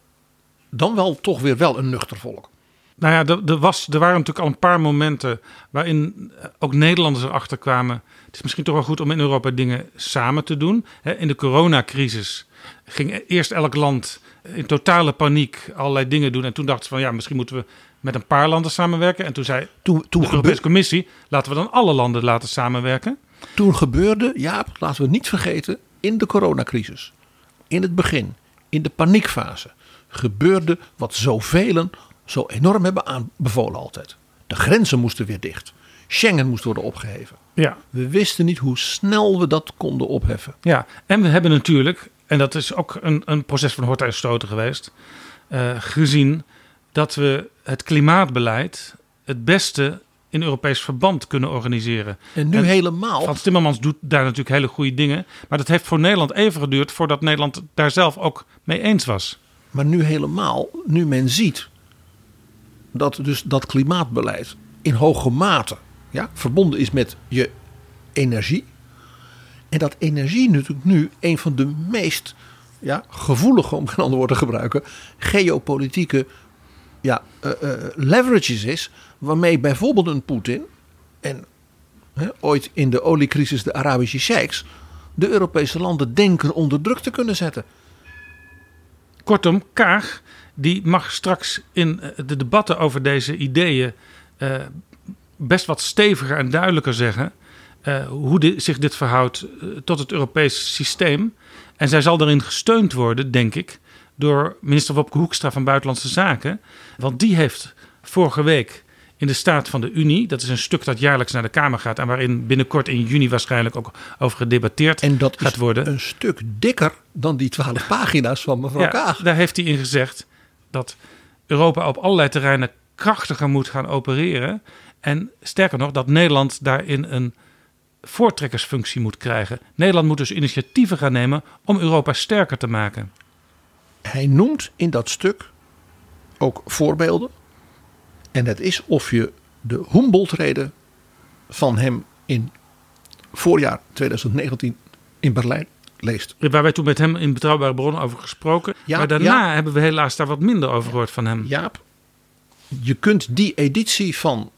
dan wel toch weer wel een nuchter volk. Nou ja, er, er, was, er waren natuurlijk al een paar momenten waarin ook Nederlanders erachter kwamen. Het is misschien toch wel goed om in Europa dingen samen te doen. In de coronacrisis ging eerst elk land in totale paniek allerlei dingen doen. En toen dachten ze van ja, misschien moeten we met een paar landen samenwerken. En toen zei Toen, toen, de Europese Commissie, laten we dan alle landen laten samenwerken. toen gebeurde, Jaap, laten we niet vergeten, in de coronacrisis, in het begin, in de paniekfase, gebeurde wat zoveel zo enorm hebben aanbevolen altijd. De grenzen moesten weer dicht. Schengen moest worden opgeheven. Ja. We wisten niet hoe snel we dat konden opheffen. Ja, en we hebben natuurlijk, en dat is ook een, een proces van horten en stoten geweest, eh, gezien dat we het klimaatbeleid het beste in Europees verband kunnen organiseren. En nu En helemaal. Frans Timmermans doet daar natuurlijk hele goede dingen, maar dat heeft voor Nederland even geduurd voordat Nederland daar zelf ook mee eens was. Maar nu helemaal, nu men ziet dat dus dat klimaatbeleid in hoge mate ja, verbonden is met je energie. En dat energie natuurlijk nu een van de meest ja, gevoelige, om geen ander woord te gebruiken, geopolitieke ja, eh, eh, leverages is. Waarmee bijvoorbeeld een Poetin en ooit in de oliecrisis de Arabische sheiks de Europese landen denken onder druk te kunnen zetten. Kortom, Kaag die mag straks in eh, de debatten over deze ideeën best wat steviger en duidelijker zeggen hoe zich dit verhoudt tot het Europese systeem. En zij zal daarin gesteund worden, denk ik, door minister Wopke Hoekstra van Buitenlandse Zaken. Want die heeft vorige week in de Staat van de Unie, dat is een stuk dat jaarlijks naar de Kamer gaat en waarin binnenkort in juni waarschijnlijk ook over gedebatteerd En dat gaat worden. een stuk dikker dan die twaalf pagina's van mevrouw Kaag. Daar heeft hij in gezegd dat Europa op allerlei terreinen krachtiger moet gaan opereren. En sterker nog, dat Nederland daarin een voortrekkersfunctie moet krijgen. Nederland moet dus initiatieven gaan nemen om Europa sterker te maken. Hij noemt in dat stuk ook voorbeelden. En het is of je de Humboldt-reden van hem in voorjaar 2019 in Berlijn leest. Waar wij toen met hem in Betrouwbare Bronnen over gesproken. Ja, maar daarna hebben we helaas daar wat minder over gehoord van hem. Jaap, je kunt die editie van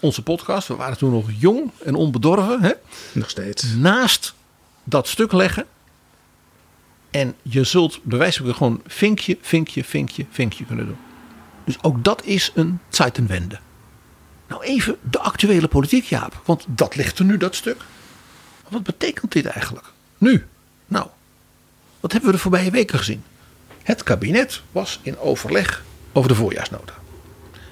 onze podcast, we waren toen nog jong en onbedorven, hè, Nog steeds. naast dat stuk leggen. En je zult bij wijze gewoon vinkje, vinkje, vinkje, vinkje kunnen doen. Dus ook dat is een Zeitenwende. Nou even de actuele politiek, Jaap. Want dat ligt er nu, dat stuk. Wat betekent dit eigenlijk? Nu. Nou, wat hebben we de voorbije weken gezien? Het kabinet was in overleg over de voorjaarsnota.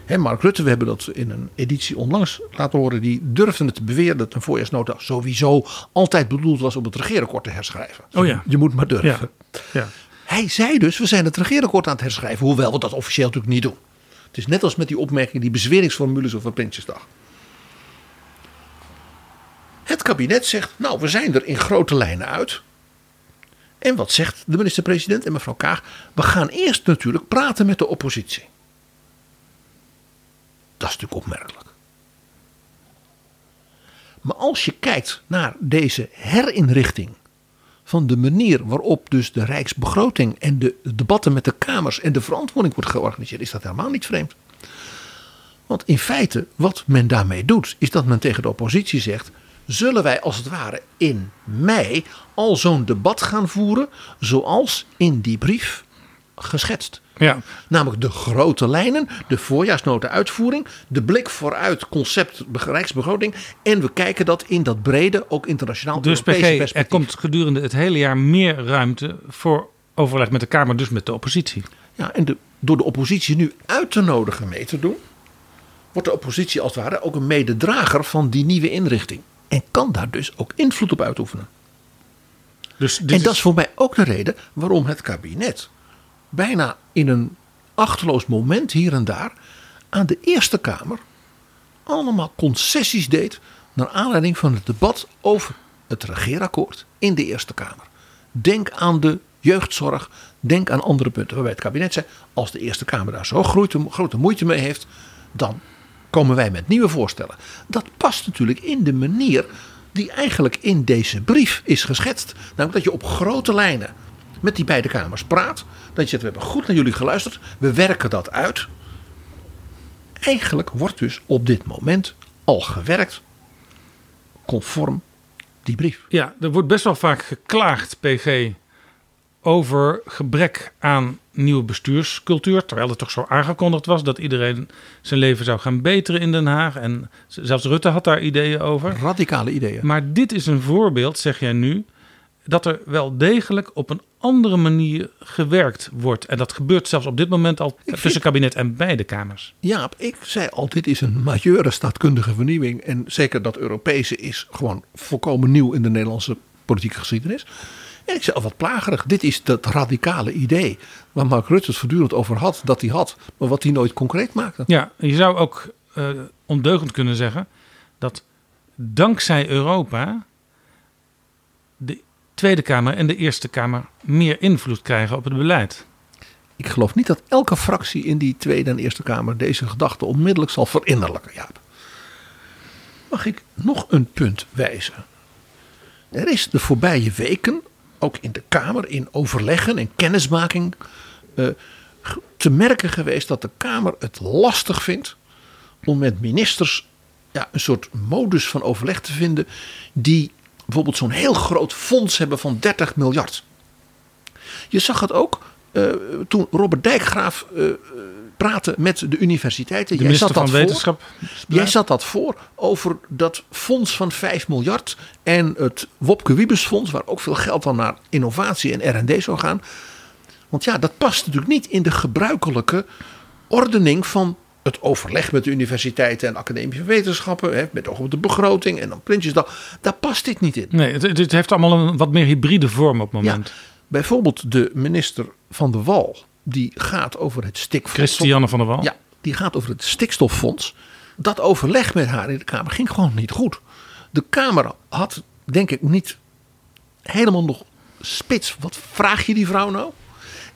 Mark Rutte, we hebben dat in een editie onlangs laten horen. Die durfde het te beweren dat een voorjaarsnota sowieso altijd bedoeld was om het regeerakkoord te herschrijven. Oh ja. Je moet maar durven. Ja. Ja. Hij zei dus, we zijn het regeerakkoord aan het herschrijven. Hoewel we dat officieel natuurlijk niet doen. Het is net als met die opmerking, die bezweringsformules over Prinsjesdag. Het kabinet zegt, nou we zijn er in grote lijnen uit. En wat zegt de minister-president en mevrouw Kaag? We gaan eerst natuurlijk praten met de oppositie. Dat is natuurlijk opmerkelijk. Maar als je kijkt naar deze herinrichting van de manier waarop dus de rijksbegroting en de debatten met de kamers en de verantwoording wordt georganiseerd, is dat helemaal niet vreemd. Want in feite, wat men daarmee doet, is dat men tegen de oppositie zegt: zullen wij als het ware in mei al zo'n debat gaan voeren, zoals in die brief geschetst. Ja, Namelijk de grote lijnen, de voorjaarsnota uitvoering, de blik vooruit, concept rijksbegroting. En we kijken dat in dat brede, ook internationaal dus PG, er komt gedurende het hele jaar meer ruimte voor overleg met de Kamer, dus met de oppositie. Ja, en de, door de oppositie nu uit te nodigen mee te doen, wordt de oppositie als het ware ook een mededrager van die nieuwe inrichting. En kan daar dus ook invloed op uitoefenen. Dus en dat is voor mij ook de reden waarom het kabinet bijna in een achterloos moment hier en daar aan de Eerste Kamer allemaal concessies deed naar aanleiding van het debat over het regeerakkoord in de Eerste Kamer. Denk aan de jeugdzorg, denk aan andere punten waarbij het kabinet zei als de Eerste Kamer daar zo grote, grote moeite mee heeft, dan komen wij met nieuwe voorstellen. Dat past natuurlijk in de manier die eigenlijk in deze brief is geschetst. Namelijk dat je op grote lijnen met die beide kamers praat. Dat je zegt, we hebben goed naar jullie geluisterd. We werken dat uit. Eigenlijk wordt dus op dit moment al gewerkt conform die brief. Ja, er wordt best wel vaak geklaagd, PG, over gebrek aan nieuwe bestuurscultuur. Terwijl het toch zo aangekondigd was dat iedereen zijn leven zou gaan beteren in Den Haag. En zelfs Rutte had daar ideeën over. Radicale ideeën. Maar dit is een voorbeeld, zeg jij nu, dat er wel degelijk op een andere manier gewerkt wordt. En dat gebeurt zelfs op dit moment al tussen kabinet en beide kamers. Jaap, ik zei al, dit is een majeure staatkundige vernieuwing. En zeker dat Europese is gewoon volkomen nieuw in de Nederlandse politieke geschiedenis. En ik zei al wat plagerig. Dit is dat radicale idee waar Mark Rutte het voortdurend over had, dat hij had. Maar wat hij nooit concreet maakte. Ja, je zou ook eh, ondeugend kunnen zeggen dat dankzij Europa Tweede Kamer en de Eerste Kamer meer invloed krijgen op het beleid. Ik geloof niet dat elke fractie in die Tweede en Eerste Kamer deze gedachte onmiddellijk zal verinnerlijken. Mag ik nog een punt wijzen? Er is de voorbije weken, ook in de Kamer, in overleggen en kennismaking, eh, te merken geweest dat de Kamer het lastig vindt om met ministers ja, een soort modus van overleg te vinden die bijvoorbeeld zo'n heel groot fonds hebben van 30 miljard. Je zag het ook eh, toen Robert Dijkgraaf eh, praatte met de universiteiten. De Jij zat dat voor. Jij zat dat voor over dat fonds van 5 miljard en het Wopke Wiebes fonds, waar ook veel geld dan naar innovatie en R&D zou gaan. Want ja, dat past natuurlijk niet in de gebruikelijke ordening van het overleg met de universiteiten en academische wetenschappen, hè, met oog op de begroting en dan Prinsjesdag. Daar past dit niet in. Nee, het, het heeft allemaal een wat meer hybride vorm op het moment. Bijvoorbeeld de minister van de Wal, die gaat over het stikfonds. Christiane van der Wal. Ja, die gaat over het stikstoffonds. Dat overleg met haar in de Kamer ging gewoon niet goed. De Kamer had, denk ik, niet helemaal nog spits. Wat vraag je die vrouw nou?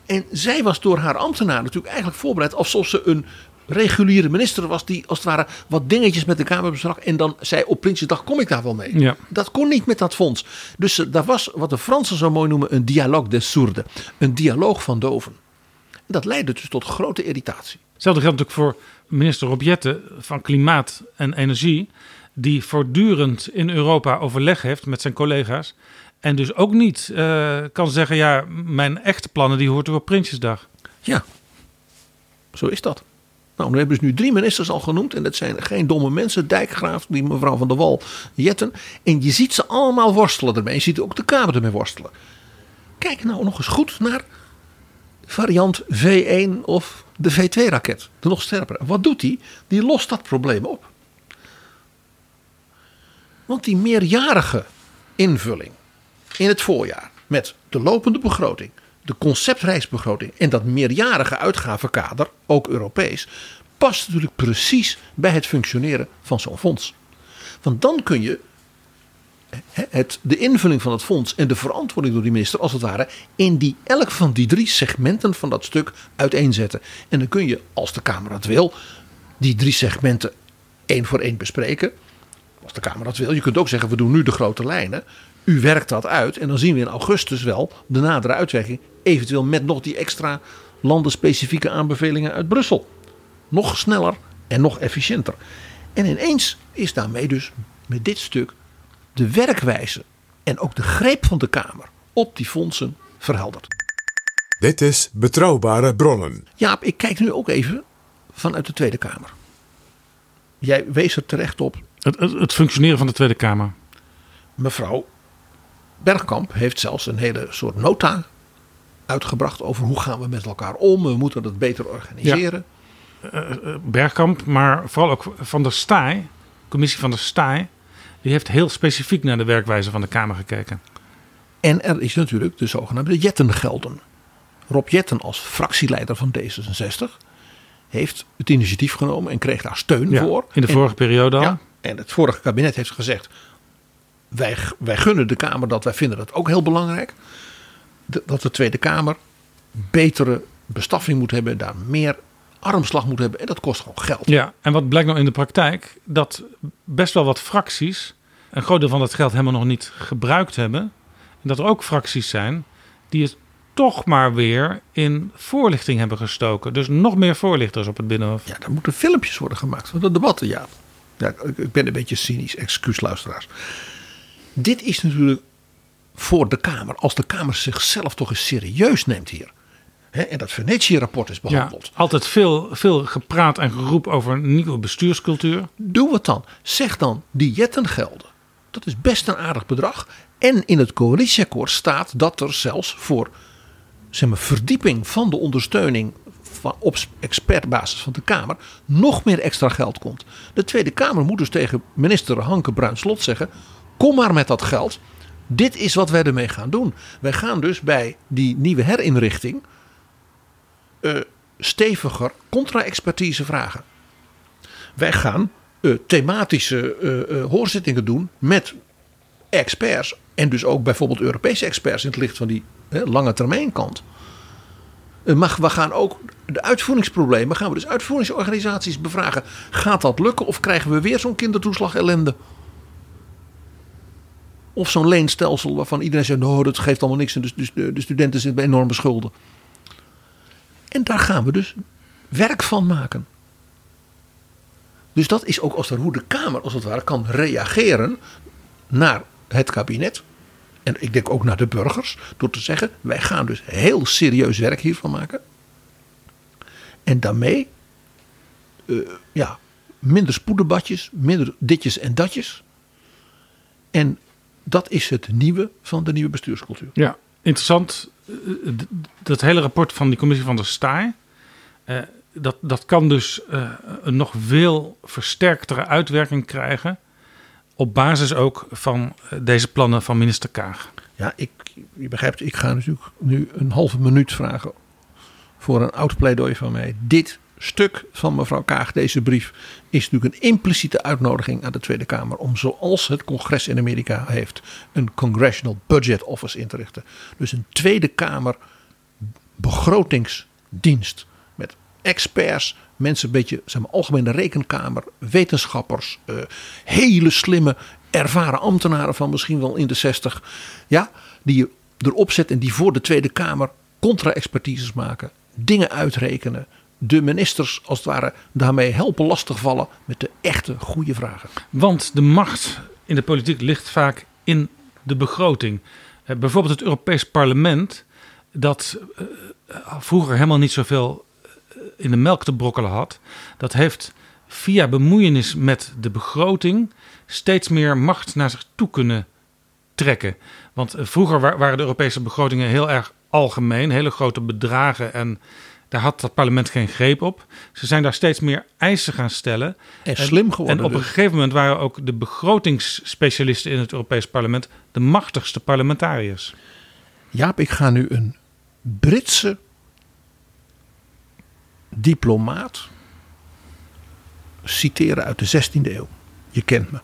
En zij was door haar ambtenaar natuurlijk eigenlijk voorbereid alsof ze een reguliere minister was die als het ware wat dingetjes met de Kamer besprak en dan zei op Prinsjesdag kom ik daar wel mee. Ja. Dat kon niet met dat fonds. Dus eh, daar was wat de Fransen zo mooi noemen een dialogue des sourds. Een dialoog van doven. En dat leidde dus tot grote irritatie. Hetzelfde geldt natuurlijk voor minister Rob Jetten van Klimaat en Energie. Die voortdurend in Europa overleg heeft met zijn collega's. En dus ook niet eh, kan zeggen, ja, mijn echte plannen die hoort er op Prinsjesdag. Ja, zo is dat. Nou, nu hebben ze nu drie ministers al genoemd. En dat zijn geen domme mensen. Dijkgraaf, die mevrouw van der Wal, Jetten. En je ziet ze allemaal worstelen ermee. Je ziet ook de Kamer ermee worstelen. Kijk nou nog eens goed naar variant V1 of de V2-raket. De nog sterkere. Wat doet die? Die lost dat probleem op. Want die meerjarige invulling in het voorjaar met de lopende begroting, de conceptreisbegroting en dat meerjarige uitgavenkader, ook Europees, past natuurlijk precies bij het functioneren van zo'n fonds. Want dan kun je het, de invulling van het fonds en de verantwoording door die minister, als het ware, in die, elk van die drie segmenten van dat stuk uiteenzetten. En dan kun je, als de Kamer dat wil, die drie segmenten één voor één bespreken. Als de Kamer dat wil. Je kunt ook zeggen, we doen nu de grote lijnen. U werkt dat uit. En dan zien we in augustus wel de nadere uitwerking. Eventueel met nog die extra landenspecifieke aanbevelingen uit Brussel. Nog sneller en nog efficiënter. En ineens is daarmee dus met dit stuk de werkwijze en ook de greep van de Kamer op die fondsen verhelderd. Dit is Betrouwbare Bronnen. Jaap, ik kijk nu ook even vanuit de Tweede Kamer. Jij wees er terecht op. Het, het, het functioneren van de Tweede Kamer. Mevrouw Bergkamp heeft zelfs een hele soort nota uitgebracht over hoe gaan we met elkaar om. We moeten het beter organiseren. Bergkamp, maar vooral ook Van der Staaij, commissie Van der Staaij, die heeft heel specifiek naar de werkwijze van de Kamer gekeken. En er is natuurlijk de zogenaamde Jettengelden. Rob Jetten als fractieleider van D66 heeft het initiatief genomen en kreeg daar steun Ja, voor. in de En- vorige periode al. Ja, en het vorige kabinet heeft gezegd: wij, wij gunnen de Kamer dat, wij vinden dat ook heel belangrijk. dat de Tweede Kamer betere bestaffing moet hebben, daar meer armslag moet hebben. En dat kost gewoon geld. Ja, en wat blijkt nou in de praktijk? Dat best wel wat fracties een groot deel van dat geld helemaal nog niet gebruikt hebben. En dat er ook fracties zijn die het toch maar weer in voorlichting hebben gestoken. Dus nog meer voorlichters op het Binnenhof. Ja, daar moeten filmpjes worden gemaakt van de debatten. Ja, ja ik- ik ben een beetje cynisch, excuus luisteraars. Dit is natuurlijk voor de Kamer, als de Kamer zichzelf toch eens serieus neemt hier. Hè, en dat Venetië-rapport is Ja, behandeld. altijd veel, veel gepraat en geroep over een nieuwe bestuurscultuur. Doe het dan. Zeg dan die jettengelden. Dat is best een aardig bedrag. En in het coalitieakkoord staat dat er zelfs voor zeg maar, verdieping van de ondersteuning van, op expertbasis van de Kamer nog meer extra geld komt. De Tweede Kamer moet dus tegen minister Hanke Bruinslot zeggen: kom maar met dat geld. Dit is wat wij ermee gaan doen. Wij gaan dus bij die nieuwe herinrichting eh, steviger contra-expertise vragen. Wij gaan eh, thematische eh, hoorzittingen doen met experts. En dus ook bijvoorbeeld Europese experts in het licht van die lange termijn kant. Maar we gaan ook de uitvoeringsproblemen, gaan we dus uitvoeringsorganisaties bevragen. Gaat dat lukken of krijgen we weer zo'n kindertoeslag ellende? Of zo'n leenstelsel waarvan iedereen zegt, nou dat geeft allemaal niks en dus, dus de, de studenten zitten bij enorme schulden. En daar gaan we dus werk van maken. Dus dat is ook als de Kamer als het ware kan reageren naar het kabinet. En ik denk ook naar de burgers. Door te zeggen, wij gaan dus heel serieus werk hiervan maken. En daarmee, eh, ja, minder spoeddebatjes, minder ditjes en datjes. En dat is het nieuwe van de nieuwe bestuurscultuur. Ja, interessant. Eh, Dat hele rapport van die commissie van der Staaij. eh, dat, dat kan dus eh, een nog veel versterktere uitwerking krijgen. Op basis ook van deze plannen van minister Kaag. Ja, ik, je begrijpt, ik ga natuurlijk nu een halve minuut vragen voor een oud pleidooi van mij. Dit stuk van mevrouw Kaag, deze brief, is natuurlijk een impliciete uitnodiging aan de Tweede Kamer om zoals het congres in Amerika heeft, een Congressional Budget Office in te richten. Dus een Tweede Kamer begrotingsdienst met experts, mensen een beetje zeg maar, algemene rekenkamer, wetenschappers, eh, hele slimme, ervaren ambtenaren van misschien wel in de 60. Ja, die je erop zet en die voor de Tweede Kamer contra-expertises maken, dingen uitrekenen. De ministers als het ware daarmee helpen lastigvallen met de echte goede vragen. Want de macht in de politiek ligt vaak in de begroting. Eh, bijvoorbeeld het Europees Parlement, dat eh, vroeger helemaal niet zoveel eh, in de melk te brokkelen had, dat heeft via bemoeienis met de begroting steeds meer macht naar zich toe kunnen trekken. Want eh, vroeger wa- waren de Europese begrotingen heel erg algemeen, hele grote bedragen en daar had het parlement geen greep op. Ze zijn daar steeds meer eisen gaan stellen. En slim geworden En op een dus. gegeven moment waren ook de begrotingsspecialisten in het Europees Parlement de machtigste parlementariërs. Jaap, ik ga nu een Britse diplomaat citeren uit de 16e eeuw. Je kent me.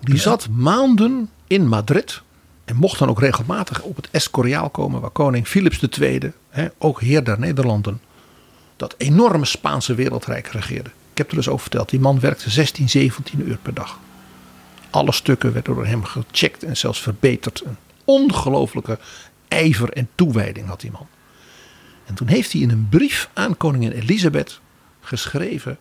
Die zat maanden in Madrid en mocht dan ook regelmatig op het Escoriaal komen waar koning Philips II, hè, ook heer der Nederlanden, dat enorme Spaanse wereldrijk regeerde. Ik heb er dus over verteld, die man werkte 16, 17 uur per dag. Alle stukken werden door hem gecheckt en zelfs verbeterd. Een ongelooflijke ijver en toewijding had die man. En toen heeft hij in een brief aan koningin Elisabeth geschreven: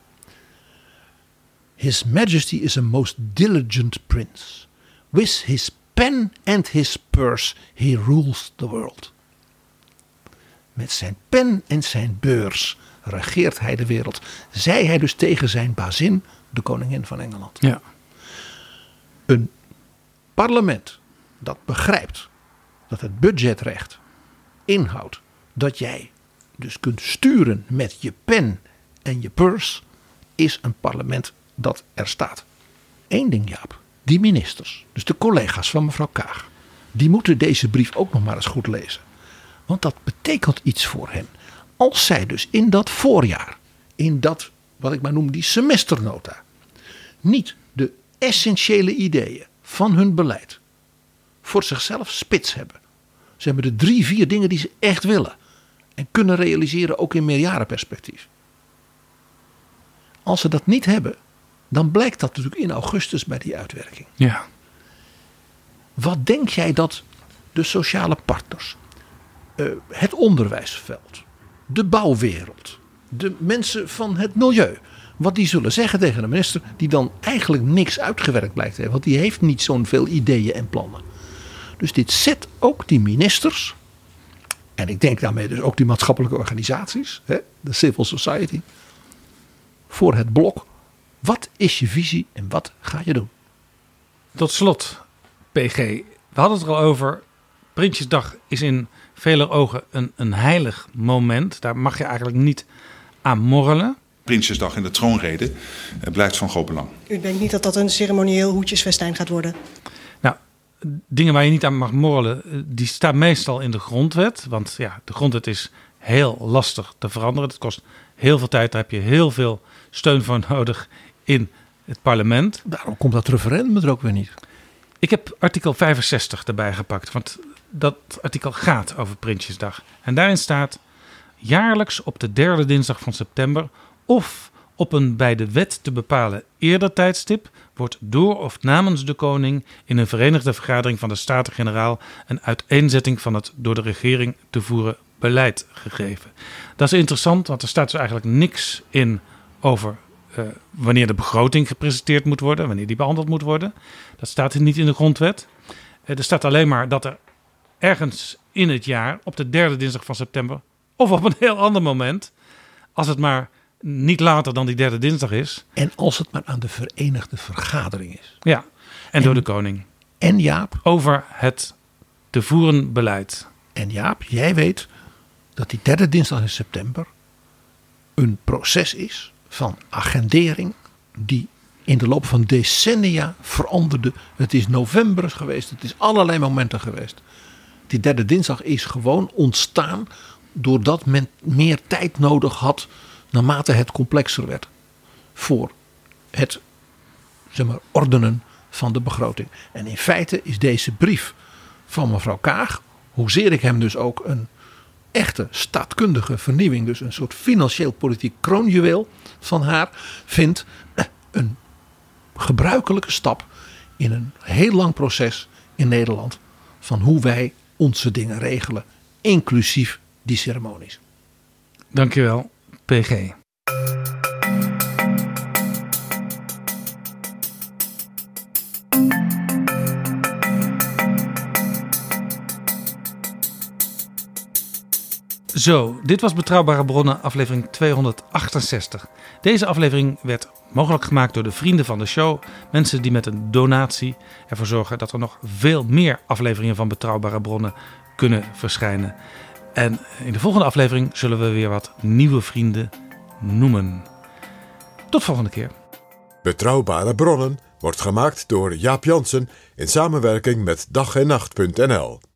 His Majesty is a most diligent prince. With his pen and his purse he rules the world. Met zijn pen en zijn beurs regeert hij de wereld. Zei hij dus tegen zijn bazin, de koningin van Engeland. Ja. Een parlement dat begrijpt dat het budgetrecht inhoudt dat jij dus kunt sturen met je pen en je purse, is een parlement dat er staat. Eén ding, Jaap. Die ministers, dus de collega's van mevrouw Kaag, die moeten deze brief ook nog maar eens goed lezen. Want dat betekent iets voor hen. Als zij dus in dat voorjaar, in dat wat ik maar noem die semesternota, niet de essentiële ideeën van hun beleid voor zichzelf spits hebben. Ze hebben de drie, vier dingen die ze echt willen. En kunnen realiseren ook in meerjarenperspectief. Als ze dat niet hebben, dan blijkt dat natuurlijk in augustus bij die uitwerking. Ja. Wat denk jij dat de sociale partners, eh, het onderwijsveld, de bouwwereld, de mensen van het milieu, wat die zullen zeggen tegen de minister, die dan eigenlijk niks uitgewerkt blijkt te hebben, want die heeft niet zo'n veel ideeën en plannen. Dus dit zet ook die ministers, en ik denk daarmee dus ook die maatschappelijke organisaties, hè, de civil society, voor het blok. Wat is je visie en wat ga je doen? Tot slot, PG. We hadden het er al over. Prinsjesdag is in vele ogen een, een heilig moment. Daar mag je eigenlijk niet aan morrelen. Prinsjesdag en de troonrede eh, blijft van groot belang. U denkt niet dat dat een ceremonieel hoedjesfestijn gaat worden? Nou, dingen waar je niet aan mag morrelen, eh, die staan meestal in de grondwet. Want ja, de grondwet is heel lastig te veranderen. Het kost heel veel tijd. Daar heb je heel veel steun voor nodig in het parlement. Daarom komt dat referendum er ook weer niet. Ik heb artikel 65 erbij gepakt, want dat artikel gaat over Prinsjesdag. En daarin staat: jaarlijks op de derde dinsdag van september of op een bij de wet te bepalen eerder tijdstip wordt door of namens de koning in een verenigde vergadering van de Staten-Generaal een uiteenzetting van het door de regering te voeren beleid gegeven. Dat is interessant, want er staat dus eigenlijk niks in over uh, wanneer de begroting gepresenteerd moet worden, wanneer die behandeld moet worden. Dat staat niet in de grondwet. Uh, er staat alleen maar dat er ergens in het jaar, op de derde dinsdag van september, of op een heel ander moment, als het maar niet later dan die derde dinsdag is. En als het maar aan de Verenigde Vergadering is. Ja, en, en door de koning. En Jaap. Over het te voeren beleid. En Jaap, jij weet dat die derde dinsdag in september een proces is van agendering die in de loop van decennia veranderde. Het is november geweest, het is allerlei momenten geweest. Die derde dinsdag is gewoon ontstaan doordat men meer tijd nodig had naarmate het complexer werd voor het zeg maar, ordenen van de begroting. En in feite is deze brief van mevrouw Kaag, hoezeer ik hem dus ook een echte staatkundige vernieuwing, dus een soort financieel politiek kroonjuweel van haar, vindt een gebruikelijke stap in een heel lang proces in Nederland van hoe wij onze dingen regelen, inclusief die ceremonies. Dankjewel, PG. Zo, dit was Betrouwbare Bronnen, aflevering 268. Deze aflevering werd mogelijk gemaakt door de vrienden van de show. Mensen die met een donatie ervoor zorgen dat er nog veel meer afleveringen van Betrouwbare Bronnen kunnen verschijnen. En in de volgende aflevering zullen we weer wat nieuwe vrienden noemen. Tot volgende keer. Betrouwbare Bronnen wordt gemaakt door Jaap Jansen in samenwerking met dag en nacht.nl.